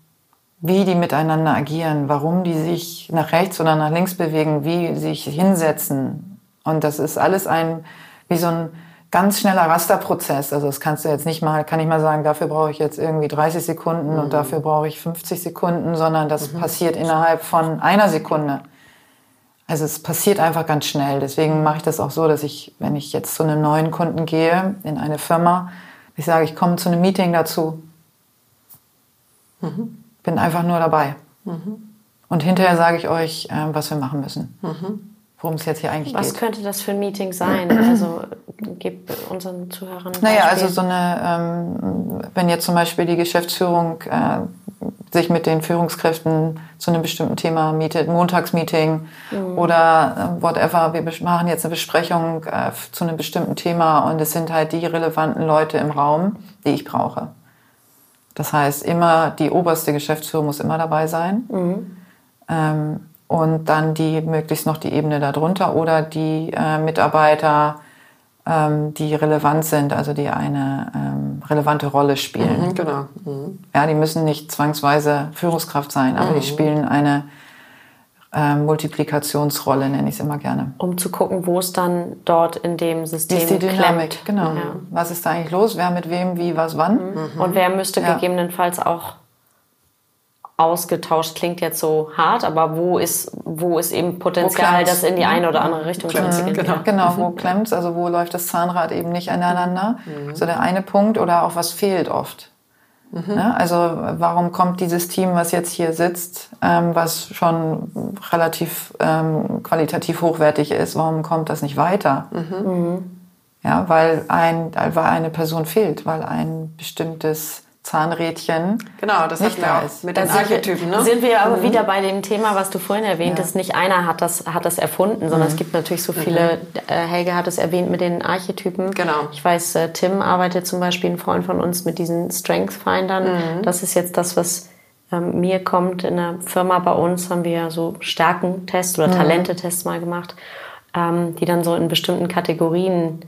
wie die miteinander agieren, warum die sich nach rechts oder nach links bewegen, wie sie sich hinsetzen. Und das ist alles ein, wie so ein ganz schneller Rasterprozess. Also das kannst du jetzt nicht mal, kann ich mal sagen, dafür brauche ich jetzt irgendwie 30 Sekunden mhm. und dafür brauche ich 50 Sekunden, sondern das mhm. passiert innerhalb von einer Sekunde. Also es passiert einfach ganz schnell. Deswegen mache ich das auch so, dass ich, wenn ich jetzt zu einem neuen Kunden gehe, in eine Firma, ich sage, ich komme zu einem Meeting dazu. Mhm. Bin einfach nur dabei. Mhm. Und hinterher sage ich euch, äh, was wir machen müssen. Mhm worum es jetzt hier eigentlich Was geht. Was könnte das für ein Meeting sein? Also gib unseren Zuhörern. Ein naja, also so eine, ähm, wenn jetzt zum Beispiel die Geschäftsführung äh, sich mit den Führungskräften zu einem bestimmten Thema mietet, Montagsmeeting mhm. oder äh, whatever, wir machen jetzt eine Besprechung äh, zu einem bestimmten Thema und es sind halt die relevanten Leute im Raum, die ich brauche. Das heißt, immer die oberste Geschäftsführung muss immer dabei sein. Mhm. Ähm, und dann die möglichst noch die Ebene darunter oder die äh, Mitarbeiter, ähm, die relevant sind, also die eine ähm, relevante Rolle spielen. Mhm, genau. Mhm. Ja, die müssen nicht zwangsweise Führungskraft sein, aber mhm. die spielen eine äh, Multiplikationsrolle, nenne ich es immer gerne. Um zu gucken, wo es dann dort in dem System ist die Dynamik, klemmt. genau. Ja. Was ist da eigentlich los? Wer mit wem, wie, was, wann? Mhm. Und wer müsste ja. gegebenenfalls auch ausgetauscht klingt jetzt so hart, aber wo ist, wo ist eben Potenzial, das in die eine oder andere Richtung zu entwickeln? Genau, genau wo klemmt Also wo läuft das Zahnrad eben nicht aneinander? Mhm. So der eine Punkt oder auch was fehlt oft. Mhm. Ja, also warum kommt dieses Team, was jetzt hier sitzt, ähm, was schon relativ ähm, qualitativ hochwertig ist, warum kommt das nicht weiter? Mhm. Ja, weil, ein, weil eine Person fehlt, weil ein bestimmtes Zahnrädchen. Genau, das nicht da ist. Mit den Archetypen. Ne? Sind wir aber mhm. wieder bei dem Thema, was du vorhin erwähnt hast. Ja. Nicht einer hat das, hat das erfunden, sondern mhm. es gibt natürlich so viele. Mhm. Äh, Helge hat es erwähnt mit den Archetypen. Genau. Ich weiß, äh, Tim arbeitet zum Beispiel, ein Freund von uns, mit diesen Strength Findern. Mhm. Das ist jetzt das, was ähm, mir kommt. In der Firma bei uns haben wir so Stärkentests oder mhm. Talentetests mal gemacht, ähm, die dann so in bestimmten Kategorien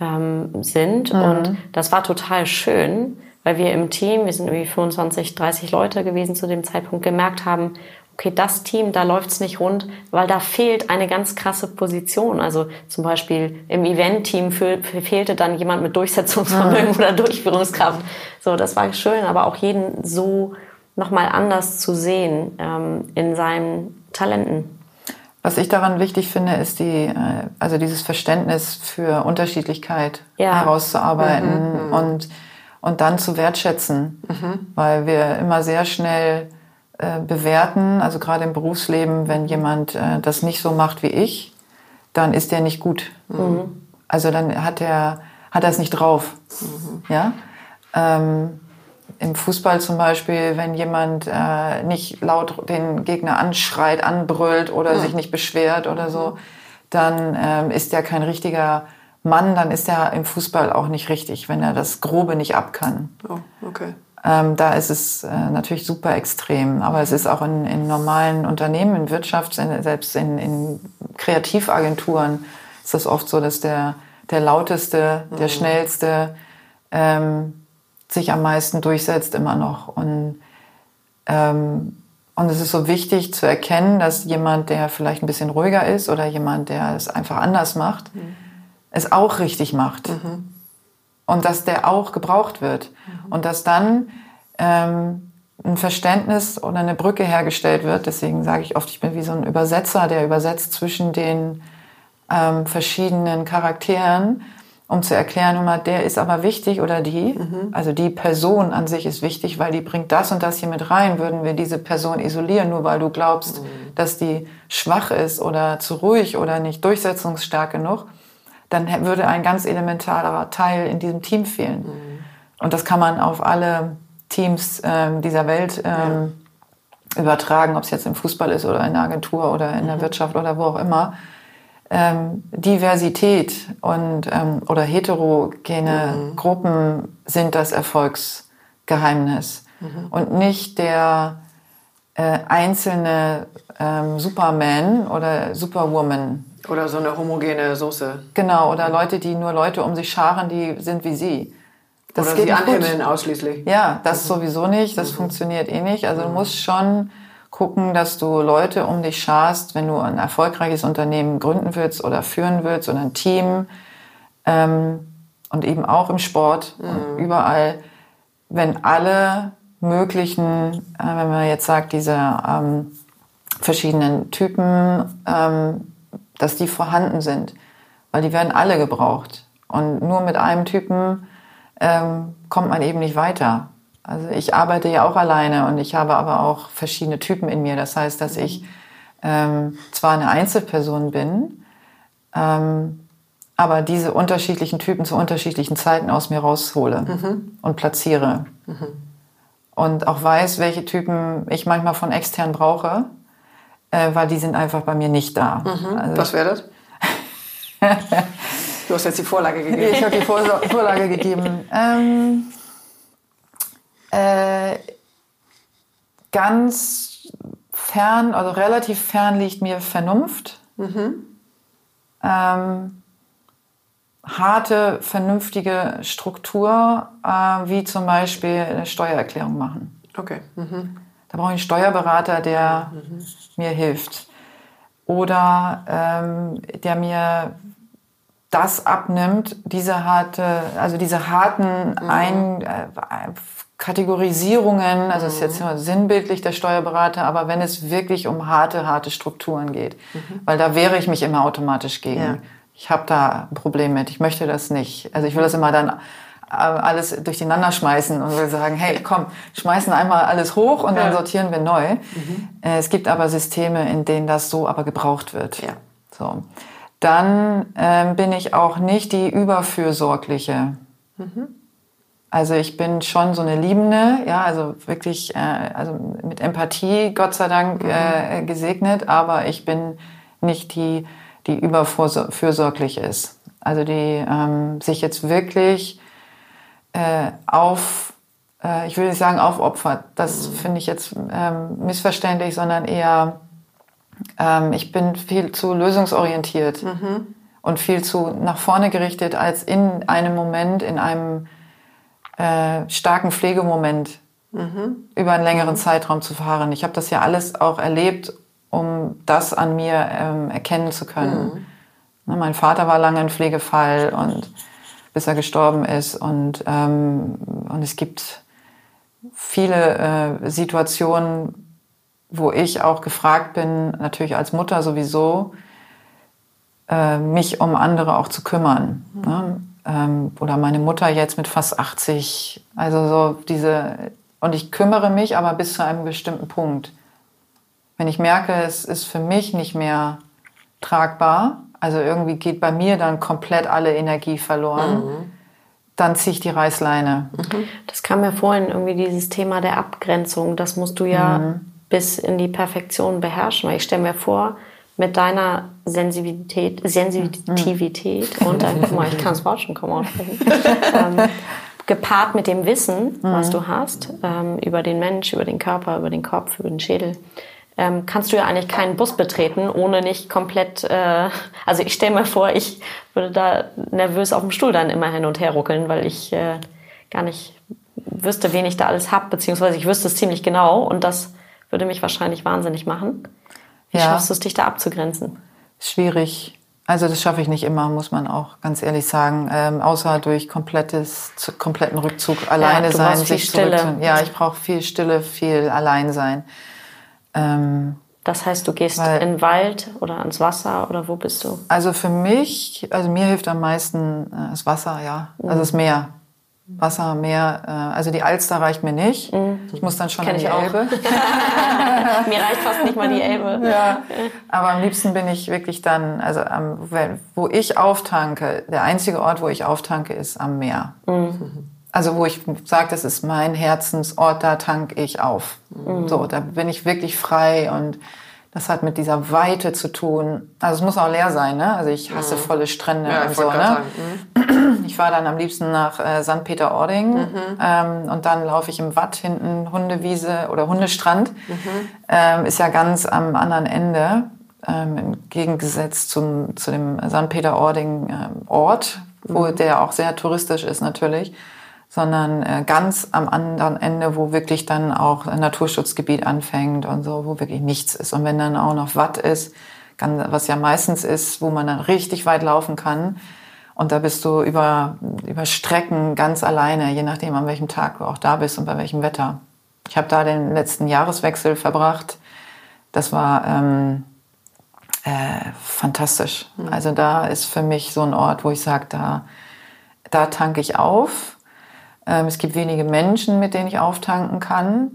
ähm, sind. Mhm. Und das war total schön weil wir im Team, wir sind irgendwie 25, 30 Leute gewesen zu dem Zeitpunkt, gemerkt haben, okay, das Team, da läuft's nicht rund, weil da fehlt eine ganz krasse Position. Also zum Beispiel im Event-Team fehlte dann jemand mit Durchsetzungsvermögen oder Durchführungskraft. So, das war schön, aber auch jeden so nochmal anders zu sehen ähm, in seinen Talenten. Was ich daran wichtig finde, ist die, äh, also dieses Verständnis für Unterschiedlichkeit ja. herauszuarbeiten mhm. und und dann zu wertschätzen, mhm. weil wir immer sehr schnell äh, bewerten, also gerade im Berufsleben, wenn jemand äh, das nicht so macht wie ich, dann ist der nicht gut. Mhm. Also dann hat er hat er es nicht drauf. Mhm. Ja. Ähm, Im Fußball zum Beispiel, wenn jemand äh, nicht laut den Gegner anschreit, anbrüllt oder sich nicht beschwert oder so, dann ähm, ist er kein richtiger Mann, dann ist er im Fußball auch nicht richtig, wenn er das Grobe nicht ab kann. Oh, okay. Ähm, da ist es äh, natürlich super extrem. Aber es ist auch in, in normalen Unternehmen, in Wirtschaft, in, selbst in, in, Kreativagenturen ist das oft so, dass der, der lauteste, der mhm. schnellste ähm, sich am meisten durchsetzt immer noch. Und, ähm, und es ist so wichtig zu erkennen, dass jemand, der vielleicht ein bisschen ruhiger ist oder jemand, der es einfach anders macht, mhm es auch richtig macht. Mhm. und dass der auch gebraucht wird. Mhm. Und dass dann ähm, ein Verständnis oder eine Brücke hergestellt wird. Deswegen sage ich oft, ich bin wie so ein Übersetzer, der übersetzt zwischen den ähm, verschiedenen Charakteren, um zu erklären, immer, der ist aber wichtig oder die. Mhm. Also die Person an sich ist wichtig, weil die bringt das und das hier mit rein. Würden wir diese Person isolieren, nur weil du glaubst, mhm. dass die schwach ist oder zu ruhig oder nicht durchsetzungsstark genug, dann würde ein ganz elementarer Teil in diesem Team fehlen. Mhm. Und das kann man auf alle Teams ähm, dieser Welt ähm, ja. übertragen, ob es jetzt im Fußball ist oder in der Agentur oder in der mhm. Wirtschaft oder wo auch immer. Ähm, Diversität und ähm, oder heterogene mhm. Gruppen sind das Erfolgsgeheimnis mhm. und nicht der äh, einzelne ähm, Superman oder Superwoman oder so eine homogene Soße. Genau, oder Leute, die nur Leute um sich scharen, die sind wie sie. Das oder geht sie anhimmeln ausschließlich. Ja, das mhm. sowieso nicht. Das mhm. funktioniert eh nicht. Also du mhm. musst schon gucken, dass du Leute um dich scharst, wenn du ein erfolgreiches Unternehmen gründen willst oder führen willst oder ein Team. Ähm, und eben auch im Sport mhm. und überall, wenn alle möglichen, äh, wenn man jetzt sagt, diese ähm, verschiedenen Typen ähm, dass die vorhanden sind, weil die werden alle gebraucht. Und nur mit einem Typen ähm, kommt man eben nicht weiter. Also ich arbeite ja auch alleine und ich habe aber auch verschiedene Typen in mir. Das heißt, dass ich ähm, zwar eine Einzelperson bin, ähm, aber diese unterschiedlichen Typen zu unterschiedlichen Zeiten aus mir raushole mhm. und platziere. Mhm. Und auch weiß, welche Typen ich manchmal von extern brauche äh, weil die sind einfach bei mir nicht da. Mhm. Also, Was wäre das? du hast jetzt die Vorlage gegeben. Ich habe die Vor Vorlage gegeben. Ähm, äh, ganz fern, also relativ fern liegt mir Vernunft. Mhm. Ähm, harte, vernünftige Struktur, äh, wie zum Beispiel eine Steuererklärung machen. Okay. Mhm. Brauche ich einen Steuerberater, der mhm. mir hilft. Oder ähm, der mir das abnimmt, diese harte, also diese harten mhm. Ein, äh, Kategorisierungen, also mhm. ist jetzt nur sinnbildlich der Steuerberater, aber wenn es wirklich um harte, harte Strukturen geht, mhm. weil da wehre ich mich immer automatisch gegen. Ja. Ich habe da ein Problem mit, ich möchte das nicht. Also ich will das immer dann alles durcheinander schmeißen und wir sagen, hey, komm, schmeißen einmal alles hoch und dann sortieren wir neu. Mhm. Äh, es gibt aber Systeme, in denen das so aber gebraucht wird. Ja. So. Dann ähm, bin ich auch nicht die überfürsorgliche. Mhm. Also ich bin schon so eine Liebende, ja, also wirklich, äh, also mit Empathie, Gott sei Dank, mhm. äh, gesegnet, aber ich bin nicht die, die überfürsorglich ist. Also die ähm, sich jetzt wirklich äh, auf, äh, ich will nicht sagen aufopfert, das mhm. finde ich jetzt ähm, missverständlich, sondern eher, ähm, ich bin viel zu lösungsorientiert mhm. und viel zu nach vorne gerichtet, als in einem Moment, in einem äh, starken Pflegemoment mhm. über einen längeren mhm. Zeitraum zu fahren. Ich habe das ja alles auch erlebt, um das an mir ähm, erkennen zu können. Mhm. Ne, mein Vater war lange ein Pflegefall und bis er gestorben ist. Und, ähm, und es gibt viele äh, Situationen, wo ich auch gefragt bin, natürlich als Mutter sowieso, äh, mich um andere auch zu kümmern. Mhm. Ne? Ähm, oder meine Mutter jetzt mit fast 80. Also so diese, und ich kümmere mich aber bis zu einem bestimmten Punkt. Wenn ich merke, es ist für mich nicht mehr tragbar, also irgendwie geht bei mir dann komplett alle Energie verloren. Mhm. Dann ziehe ich die Reißleine. Mhm. Das kam ja vorhin irgendwie dieses Thema der Abgrenzung. Das musst du ja mhm. bis in die Perfektion beherrschen. Weil ich stelle mir vor, mit deiner Sensibilität, Sensitivität mhm. und dann, guck mal, ich kann das Wort schon kaum aussprechen, ähm, gepaart mit dem Wissen, was mhm. du hast, ähm, über den Mensch, über den Körper, über den Kopf, über den Schädel, ähm, kannst du ja eigentlich keinen Bus betreten, ohne nicht komplett. Äh, also ich stelle mir vor, ich würde da nervös auf dem Stuhl dann immer hin und her ruckeln, weil ich äh, gar nicht wüsste, wen ich da alles hab, beziehungsweise ich wüsste es ziemlich genau und das würde mich wahrscheinlich wahnsinnig machen. Wie ja. schaffst du es, dich da abzugrenzen? Schwierig. Also das schaffe ich nicht immer, muss man auch ganz ehrlich sagen. Ähm, außer durch komplettes, kompletten Rückzug, alleine du sein, sich Stille. Ja, ich brauche viel Stille, viel allein sein. Ähm, Das heißt, du gehst Weil- in den Wald oder ans Wasser oder wo bist du? also für mich, also mir hilft am meisten äh, das Wasser, ja. Also das Meer. Wasser, Meer, äh, also die Alster reicht mir nicht. Ich muss dann schon Kenn an die ich auch. Elbe. Mir reicht fast nicht mal die Elbe. Ja, aber am liebsten bin ich wirklich dann, also am, wo ich auftanke, der einzige Ort, wo ich auftanke, ist am Meer. Also wo ich sage, das ist mein Herzensort, da tank ich auf. So, da bin ich wirklich frei und das hat mit dieser Weite zu tun. Also es muss auch leer sein, ne? Also ich hasse volle Strände Ja, und ich so, ne? sagen. Ich fahre dann am liebsten nach äh, St. Peter-Ording ähm, und dann laufe ich im Watt hinten Hundewiese oder Hundestrand. Ähm, ist ja ganz am anderen Ende, ähm, im Gegensatz zum, zu dem St. Peter-Ording ähm, Ort, wo der auch sehr touristisch ist natürlich, sondern äh, ganz am anderen Ende, wo wirklich dann auch ein Naturschutzgebiet anfängt und so, wo wirklich nichts ist. Und wenn dann auch noch Watt ist, was ja meistens ist, wo man dann richtig weit laufen kann, und da bist du über, über Strecken ganz alleine, je nachdem, an welchem Tag du auch da bist und bei welchem Wetter. Ich habe da den letzten Jahreswechsel verbracht. Das war ähm, äh, fantastisch. Also da ist für mich so ein Ort, wo ich sage, da, da tanke ich auf. Ähm, es gibt wenige Menschen, mit denen ich auftanken kann,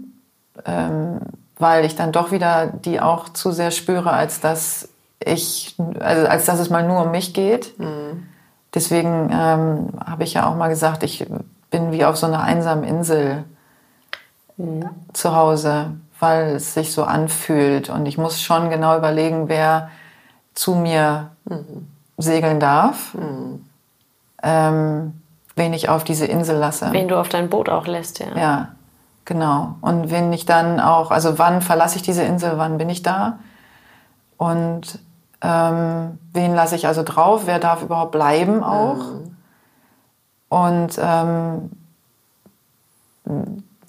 ähm, weil ich dann doch wieder die auch zu sehr spüre, als dass ich, also als dass es mal nur um mich geht. Deswegen ähm, habe ich ja auch mal gesagt, ich bin wie auf so einer einsamen Insel zu Hause, weil es sich so anfühlt. Und ich muss schon genau überlegen, wer zu mir segeln darf, ähm, wen ich auf diese Insel lasse. Wen du auf dein Boot auch lässt, ja. Ja, genau. Und wenn ich dann auch, also wann verlasse ich diese Insel, wann bin ich da? Und ähm, wen lasse ich also drauf? Wer darf überhaupt bleiben auch? Und ähm,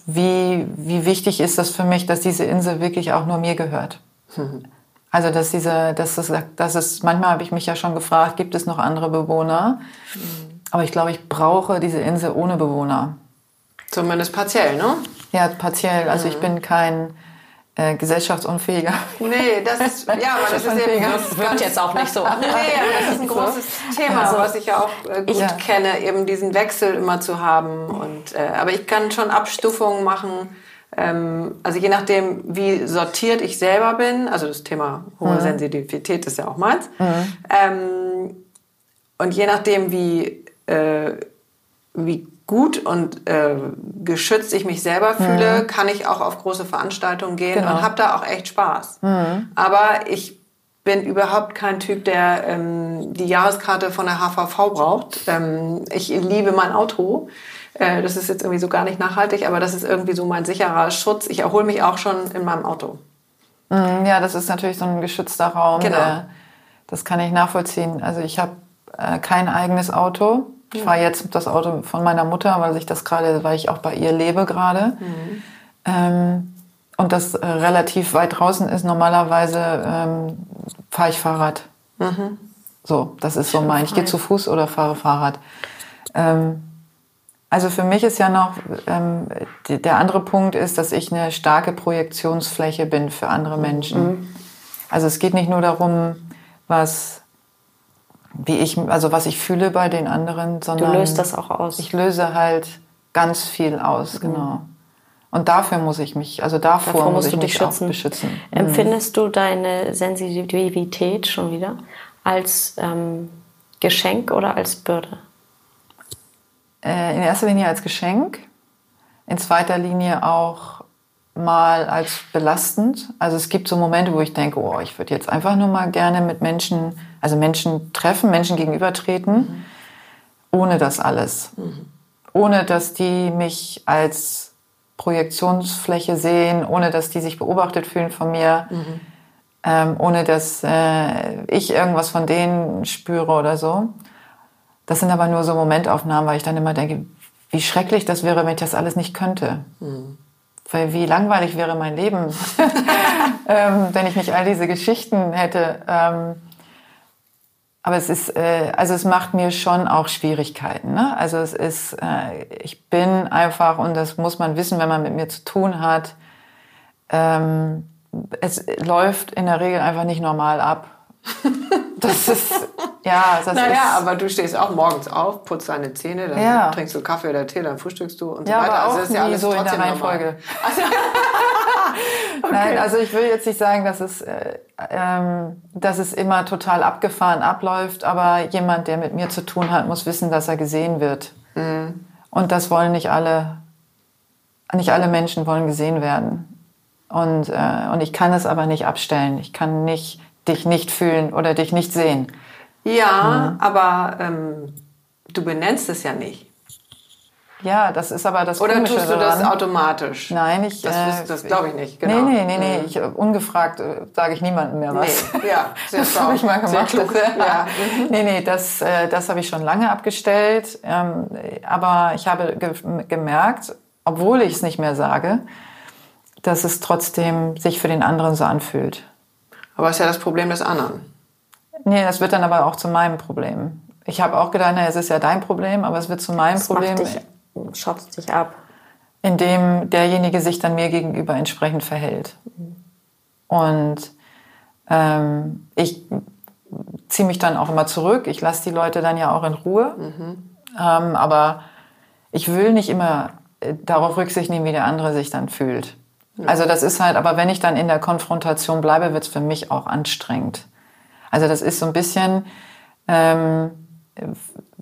wie, wie wichtig ist das für mich, dass diese Insel wirklich auch nur mir gehört? Also, dass diese, dass es, dass es, manchmal habe ich mich ja schon gefragt, gibt es noch andere Bewohner? Aber ich glaube, ich brauche diese Insel ohne Bewohner. Zumindest partiell, ne? Ja, partiell. Also ich bin kein äh, gesellschaftsunfähiger. Nee, das ist, ja, aber das ist eben Das wirkt jetzt auch nicht so. Nee, aber das ist ein großes Thema, was ich ja auch äh, gut Ja. kenne, eben diesen Wechsel immer zu haben. Und, äh, aber ich kann schon Abstufungen machen. Ähm, also je nachdem, wie sortiert ich selber bin, also das Thema hohe Sensitivität ist ja auch meins. Ähm, und je nachdem, wie, äh, wie gut und äh, geschützt ich mich selber fühle, kann ich auch auf große Veranstaltungen gehen Genau. und habe da auch echt Spaß. Aber ich bin überhaupt kein Typ, der ähm, die Jahreskarte von der HVV braucht. Ähm, ich liebe mein Auto. Äh, das ist jetzt irgendwie so gar nicht nachhaltig, aber das ist irgendwie so mein sicherer Schutz. Ich erhole mich auch schon in meinem Auto. Mm, Ja, das ist natürlich so ein geschützter Raum. Genau. Der, das kann ich nachvollziehen. Also ich habe äh, kein eigenes Auto. Ich fahre jetzt das Auto von meiner Mutter, weil ich das gerade, weil ich auch bei ihr lebe gerade. Ähm, und das äh, relativ weit draußen ist. Normalerweise ähm, fahre ich Fahrrad. So, das ist so mein. Ich gehe zu Fuß oder fahre Fahrrad. Ähm, also für mich ist ja noch, ähm, die, der andere Punkt ist, dass ich eine starke Projektionsfläche bin für andere Menschen. Also es geht nicht nur darum, was, wie ich, also was ich fühle bei den anderen, Du sondern löst das auch aus. ich löse halt ganz viel aus, genau. Und dafür muss ich mich, also davor, Davor muss musst ich du dich mich auch schützen. beschützen. Empfindest du deine Sensitivität schon wieder als ähm, Geschenk oder als Bürde? Äh, in erster Linie als Geschenk, in zweiter Linie auch mal als belastend. Also es gibt so Momente, wo ich denke, oh, ich würde jetzt einfach nur mal gerne mit Menschen, also Menschen treffen, Menschen gegenübertreten, ohne das alles. Ohne dass die mich als Projektionsfläche sehen, ohne dass die sich beobachtet fühlen von mir, ähm, ohne dass äh, ich irgendwas von denen spüre oder so. Das sind aber nur so Momentaufnahmen, weil ich dann immer denke, wie schrecklich das wäre, wenn ich das alles nicht könnte. Weil wie langweilig wäre mein Leben, ähm, wenn ich nicht all diese Geschichten hätte. Ähm, aber es ist, äh, also es macht mir schon auch Schwierigkeiten. Ne? Also es ist, äh, ich bin einfach, und das muss man wissen, wenn man mit mir zu tun hat, ähm, es läuft in der Regel einfach nicht normal ab. Das ist, ja, das naja, ist. aber du stehst auch morgens auf, putzt deine Zähne, dann Ja. trinkst du Kaffee oder Tee, dann frühstückst du und Ja, so weiter. aber auch also das ist ja alles so in der trotzdem normal. Nein, also ich will jetzt nicht sagen, dass es, äh, ähm, dass es immer total abgefahren abläuft, aber jemand, der mit mir zu tun hat, muss wissen, dass er gesehen wird. Mhm. Und das wollen nicht alle, nicht alle Menschen wollen gesehen werden. Und, äh, und ich kann es aber nicht abstellen. Ich kann nicht dich nicht fühlen oder dich nicht sehen. Ja, Mhm. aber ähm, du benennst es ja nicht. Ja, das ist aber das Oder Komische tust du das daran. automatisch? Nein, ich. Das, äh, das glaube ich nicht, genau. Nee, nee, nee, nee. Ich, äh, ungefragt äh, sage ich niemandem mehr was. Nee, ja, sehr Das habe ich mal Sehr gemacht. klug, Das, ja. Nee, nee, das, äh, das habe ich schon lange abgestellt. Ähm, aber ich habe ge gemerkt, obwohl ich es nicht mehr sage, dass es trotzdem sich für den anderen so anfühlt. Aber es ist ja das Problem des anderen. Nee, das wird dann aber auch zu meinem Problem. Ich habe auch gedacht, na, es ist ja dein Problem, aber es wird zu meinem Das Problem, macht dich, schottet dich ab. indem derjenige sich dann mir gegenüber entsprechend verhält. Und ähm, ich ziehe mich dann auch immer zurück. Ich lasse die Leute dann ja auch in Ruhe. Ähm, aber ich will nicht immer äh, darauf Rücksicht nehmen, wie der andere sich dann fühlt. Also das ist halt, aber wenn ich dann in der Konfrontation bleibe, wird es für mich auch anstrengend. Also das ist so ein bisschen, ähm,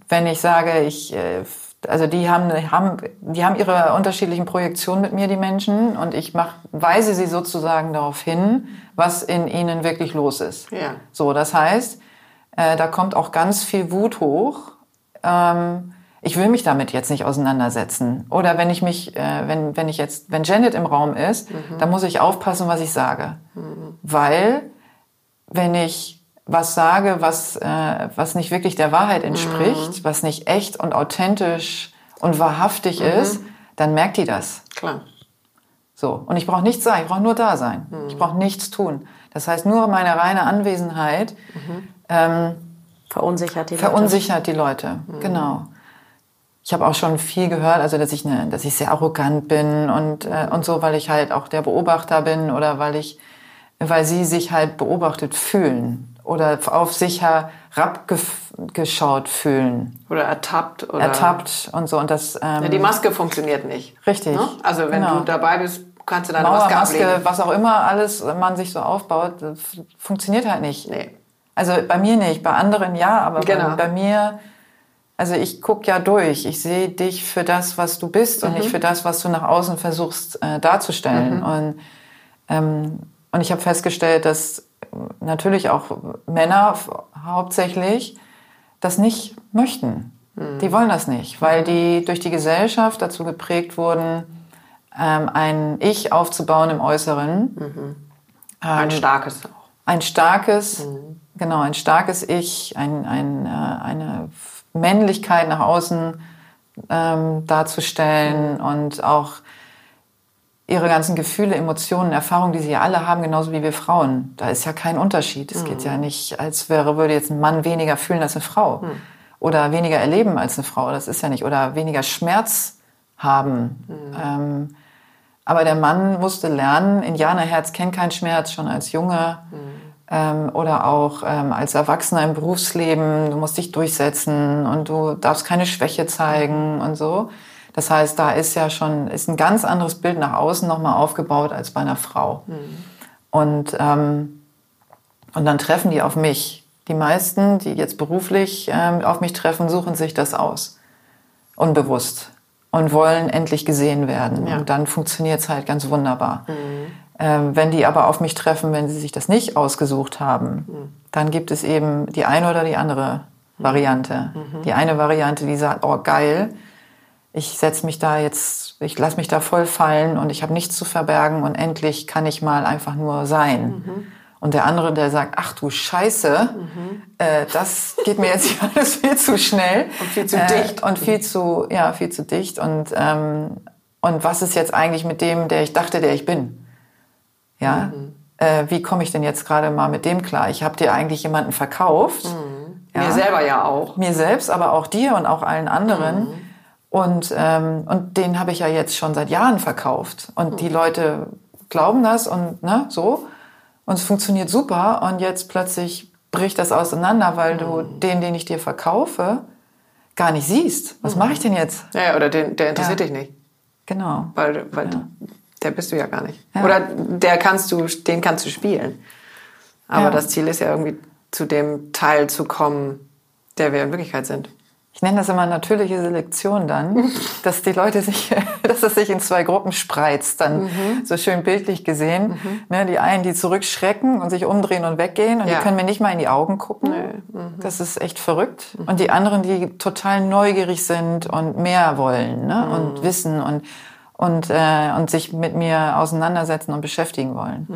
wenn ich sage, ich, äh, also die haben, haben, die haben ihre unterschiedlichen Projektionen mit mir, die Menschen, und ich mach, weise sie sozusagen darauf hin, was in ihnen wirklich los ist. Ja. So, das heißt, äh, da kommt auch ganz viel Wut hoch. Ähm, ich will mich damit jetzt nicht auseinandersetzen. Oder wenn ich mich, äh, wenn, wenn ich jetzt, wenn Janet im Raum ist, dann muss ich aufpassen, was ich sage. Weil, wenn ich was sage, was, äh, was nicht wirklich der Wahrheit entspricht, was nicht echt und authentisch und wahrhaftig ist, dann merkt die das. Klar. So. Und ich brauche nichts sagen, ich brauche nur da sein. Ich brauche nichts tun. Das heißt, nur meine reine Anwesenheit ähm, Verunsichert die Leute. verunsichert die Leute. Genau. Ich habe auch schon viel gehört, also dass ich, ne, dass ich sehr arrogant bin und, äh, und so, weil ich halt auch der Beobachter bin oder weil ich, weil sie sich halt beobachtet fühlen oder auf sich herabgeschaut fühlen, Oder ertappt. Oder ertappt und so. Und das ähm, Ja, die Maske funktioniert nicht. Richtig. Ne? Also wenn Genau. du dabei bist, kannst du deine Maske Mauermaske, ablegen. was auch immer alles man sich so aufbaut, das funktioniert halt nicht. Nee. Also bei mir nicht, bei anderen ja, aber Genau. bei, bei mir, also ich guck ja durch. Ich sehe dich für das, was du bist und Mhm. nicht für das, was du nach außen versuchst äh, darzustellen. Und, ähm, und ich habe festgestellt, dass natürlich auch Männer hauptsächlich das nicht möchten. Mhm. Die wollen das nicht, weil die durch die Gesellschaft dazu geprägt wurden, ähm, ein Ich aufzubauen im Äußeren. Mhm. Ein starkes auch. Ein starkes, Mhm. genau, ein starkes Ich, ein, ein, äh, eine Männlichkeit nach außen ähm, darzustellen Mhm. und auch ihre ganzen Gefühle, Emotionen, Erfahrungen, die sie ja alle haben, genauso wie wir Frauen. Da ist ja kein Unterschied. Es geht Mhm. ja nicht, als wäre, würde jetzt ein Mann weniger fühlen als eine Frau. Mhm. Oder weniger erleben als eine Frau. Das ist ja nicht. Oder weniger Schmerz haben. Mhm. Ähm, aber der Mann musste lernen, Indianerherz kennt keinen Schmerz, schon als Junge. Ähm, oder auch ähm, als Erwachsener im Berufsleben, du musst dich durchsetzen und du darfst keine Schwäche zeigen und so. Das heißt, da ist ja schon ist ein ganz anderes Bild nach außen nochmal aufgebaut als bei einer Frau. Und, ähm, und dann treffen die auf mich. Die meisten, die jetzt beruflich ähm, auf mich treffen, suchen sich das aus. Unbewusst. Und wollen endlich gesehen werden. Ja. Und dann funktioniert es halt ganz wunderbar. Ähm, wenn die aber auf mich treffen, wenn sie sich das nicht ausgesucht haben, dann gibt es eben die eine oder die andere Variante. Die eine Variante, die sagt, oh geil, ich setze mich da jetzt, ich lasse mich da voll fallen und ich habe nichts zu verbergen und endlich kann ich mal einfach nur sein. Und der andere, der sagt, ach du Scheiße, äh, das geht mir jetzt hier alles viel zu schnell. Und viel zu äh, dicht. Und viel zu, ja, viel zu dicht. Und, ähm, und was ist jetzt eigentlich mit dem, der ich dachte, der ich bin? Ja, äh, wie komme ich denn jetzt gerade mal mit dem klar? Ich habe dir eigentlich jemanden verkauft, Mir selber ja auch. Mir selbst, aber auch dir und auch allen anderen. Und, ähm, und den habe ich ja jetzt schon seit Jahren verkauft. Und die Leute glauben das und ne, so. Und es funktioniert super. Und jetzt plötzlich bricht das auseinander, weil du den, den ich dir verkaufe, gar nicht siehst. Was mache ich denn jetzt? Ja, ja, oder den, der interessiert Ja. dich nicht. Genau. Weil, weil der bist du ja gar nicht. Oder der kannst du, den kannst du spielen. Aber Ja. das Ziel ist ja irgendwie zu dem Teil zu kommen, der wir in Wirklichkeit sind. Ich nenne das immer natürliche Selektion dann, dass die Leute sich, dass es sich in zwei Gruppen spreizt, dann so schön bildlich gesehen. Ne, die einen, die zurückschrecken und sich umdrehen und weggehen und Ja. die können mir nicht mal in die Augen gucken. Das ist echt verrückt. Und die anderen, die total neugierig sind und mehr wollen ne? und wissen und, und, äh, und sich mit mir auseinandersetzen und beschäftigen wollen.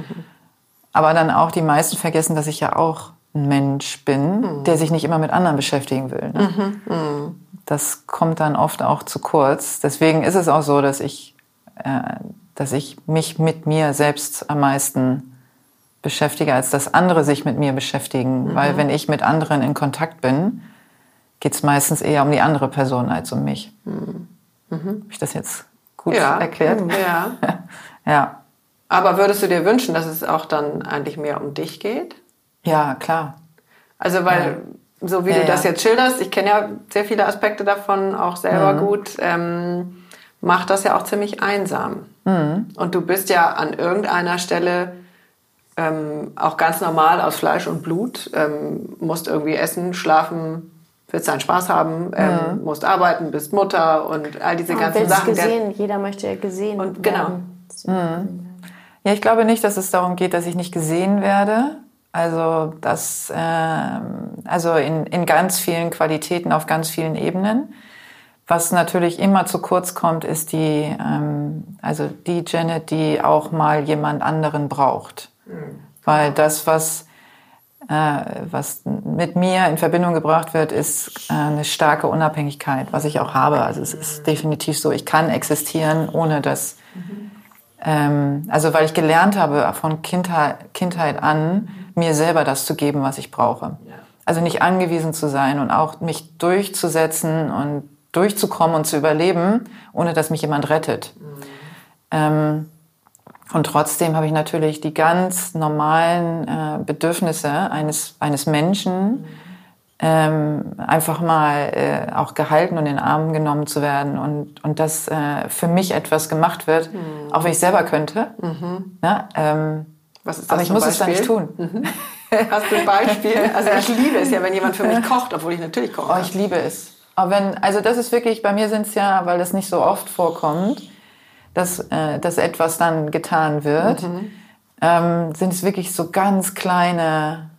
Aber dann auch die meisten vergessen, dass ich ja auch Mensch bin, der sich nicht immer mit anderen beschäftigen will. Ne? Das kommt dann oft auch zu kurz. Deswegen ist es auch so, dass ich, äh, dass ich mich mit mir selbst am meisten beschäftige, als dass andere sich mit mir beschäftigen. Weil wenn ich mit anderen in Kontakt bin, geht es meistens eher um die andere Person als um mich. Habe ich das jetzt gut Ja. erklärt? Ja. Ja. Aber würdest du dir wünschen, dass es auch dann eigentlich mehr um dich geht? Ja, klar. Also weil, so wie Ja, du das ja. jetzt schilderst, ich kenne ja sehr viele Aspekte davon, auch selber Mhm. gut, ähm, macht das ja auch ziemlich einsam. Mhm. Und du bist ja an irgendeiner Stelle ähm, auch ganz normal aus Fleisch und Blut, ähm, musst irgendwie essen, schlafen, willst deinen Spaß haben, ähm, musst arbeiten, bist Mutter und all diese Ja, ganzen willst Sachen. Gesehen, jeder möchte ja gesehen Und genau. werden. Ja, ich glaube nicht, dass es darum geht, dass ich nicht gesehen werde. Also das, ähm, also in, in ganz vielen Qualitäten auf ganz vielen Ebenen. Was natürlich immer zu kurz kommt, ist die, ähm, also die Janet, die auch mal jemand anderen braucht. Weil das, was, äh, was mit mir in Verbindung gebracht wird, ist äh, eine starke Unabhängigkeit, was ich auch habe. Also es ist definitiv so, ich kann existieren, ohne dass ähm, also weil ich gelernt habe von Kindheit, Kindheit an, mir selber das zu geben, was ich brauche. Also nicht angewiesen zu sein und auch mich durchzusetzen und durchzukommen und zu überleben, ohne dass mich jemand rettet. Ähm, und trotzdem habe ich natürlich die ganz normalen äh, Bedürfnisse eines, eines Menschen, ähm, einfach mal äh, auch gehalten und in den Arm genommen zu werden und, und dass äh, für mich etwas gemacht wird, auch wenn ich selber könnte. Ja, ähm, Was ist das aber ich muss es dann Beispiel? nicht tun. Hast du ein Beispiel? Also ich liebe es ja, wenn jemand für mich kocht, obwohl ich natürlich koche. Oh, ich liebe es. Aber wenn, also das ist wirklich, bei mir sind es ja, weil das nicht so oft vorkommt, dass, äh, dass etwas dann getan wird, ähm, sind es wirklich so ganz kleine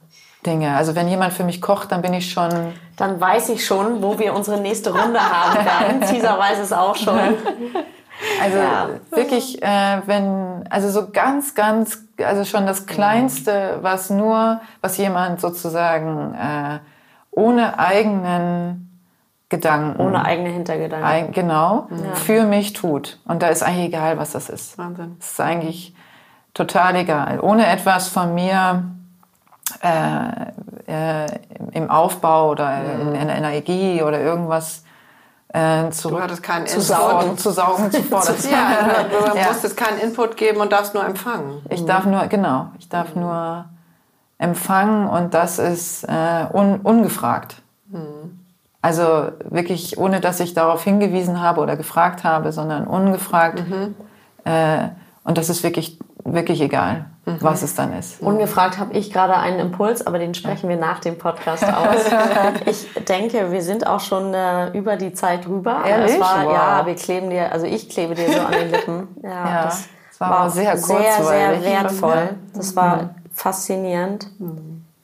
Dinge. Also wenn jemand für mich kocht, dann bin ich schon, Dann weiß ich schon, wo wir unsere nächste Runde haben werden. Caesar weiß es auch schon. Also Ja. wirklich, äh, wenn, also so ganz, ganz, also schon das Kleinste, was nur, was jemand sozusagen äh, ohne eigenen Gedanken Ohne eigene Hintergedanken. Ein, genau, für mich tut. Und da ist eigentlich egal, was das ist. Wahnsinn. Es ist eigentlich total egal. Ohne etwas von mir äh, äh, im Aufbau oder in, in Energie oder irgendwas äh, zurück Du hattest keinen zu Input. saugen, zu saugen, zu fordern. Ja, du Ja. musstest keinen Input geben und darfst nur empfangen. Ich darf nur, genau, ich darf nur empfangen und das ist äh, un, ungefragt. Also wirklich, ohne dass ich darauf hingewiesen habe oder gefragt habe, sondern ungefragt. Äh, und das ist wirklich, wirklich egal, was es dann ist. Ungefragt habe ich gerade einen Impuls, aber den sprechen wir nach dem Podcast aus. Ich denke, wir sind auch schon äh, über die Zeit rüber. Ehrlich? Es war, Wow. Ja, wir kleben dir, also ich klebe dir so an den Lippen. Ja, Ja, das es war aber sehr sehr, sehr kurzweilig. wertvoll. Das war faszinierend.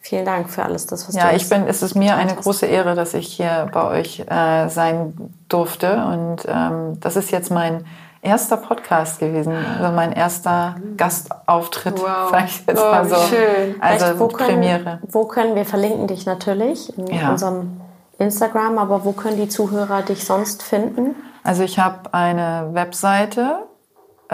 Vielen Dank für alles, das was Ja, du ich bin, es ist mir eine große Ehre, dass ich hier bei euch äh, sein durfte. Und ähm, das ist jetzt mein erster Podcast gewesen, also mein erster Gastauftritt, Wow. sag ich jetzt Oh, mal so. schön. Also Vielleicht, wo können, Premiere. Wo können wir verlinken dich natürlich in Ja. unserem Instagram, aber wo können die Zuhörer dich sonst finden? Also ich habe eine Webseite,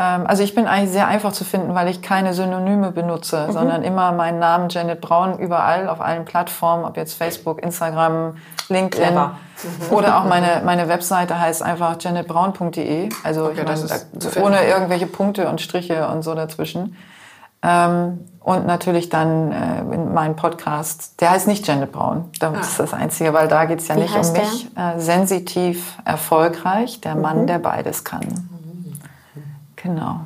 also ich bin eigentlich sehr einfach zu finden, weil ich keine Synonyme benutze, mhm. sondern immer meinen Namen Janet Braun überall auf allen Plattformen, ob jetzt Facebook, Instagram, LinkedIn mhm. oder auch meine meine Webseite heißt einfach janetbraun.de. Also okay, ich meine, ohne irgendwelche Punkte und Striche und so dazwischen. Ähm, und natürlich dann äh, in meinem Podcast, der heißt nicht Janet Braun, das ah. ist das Einzige, weil da geht's ja Wie nicht um mich. Äh, sensitiv, erfolgreich, der Mann, mhm. der beides kann. Genau.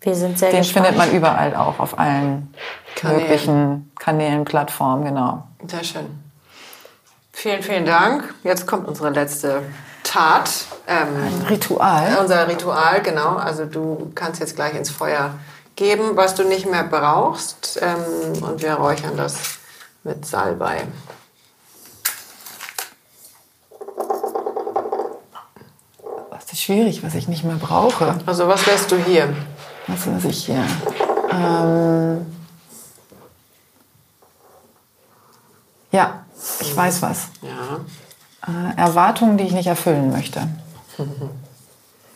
Wir sind sehr Den gespannt. findet man überall auch, auf allen Kanälen. möglichen Kanälen, Plattformen, genau. Sehr schön. Vielen, vielen Dank. Jetzt kommt unsere letzte Tat. Ähm, Ritual. Unser Ritual, genau. Also du kannst jetzt gleich ins Feuer geben, was du nicht mehr brauchst. Ähm, und wir räuchern das mit Salbei. Ist schwierig, was ich nicht mehr brauche. Also was lässt du hier? Was lasse ich hier? Ähm ja, ich weiß was. Ja. Äh, Erwartungen, die ich nicht erfüllen möchte.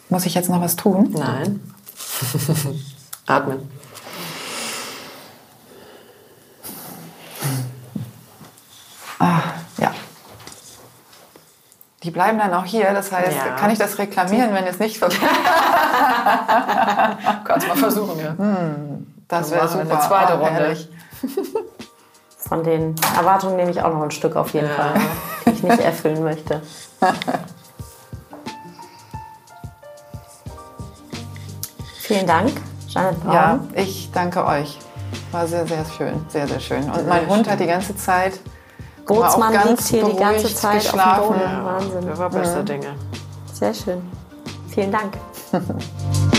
Muss ich jetzt noch was tun? Nein. Atmen. Ah. Die bleiben dann auch hier. Das heißt, ja. kann ich das reklamieren, wenn es nicht Kannst mal versuchen, ja. Hm, das wäre super. Eine zweite oh, Runde. Von den Erwartungen nehme ich auch noch ein Stück auf jeden ja. Fall, die ich nicht erfüllen möchte. Vielen Dank, Janet Braun. Ja, ich danke euch. War sehr, sehr schön. Sehr, sehr schön. Und sehr mein Hund schön. hat die ganze Zeit Bootsmann liegt hier die ganze Zeit geschlafen. auf dem Boden. Wahnsinn. Ja, war bester Dinge. Sehr schön. Vielen Dank.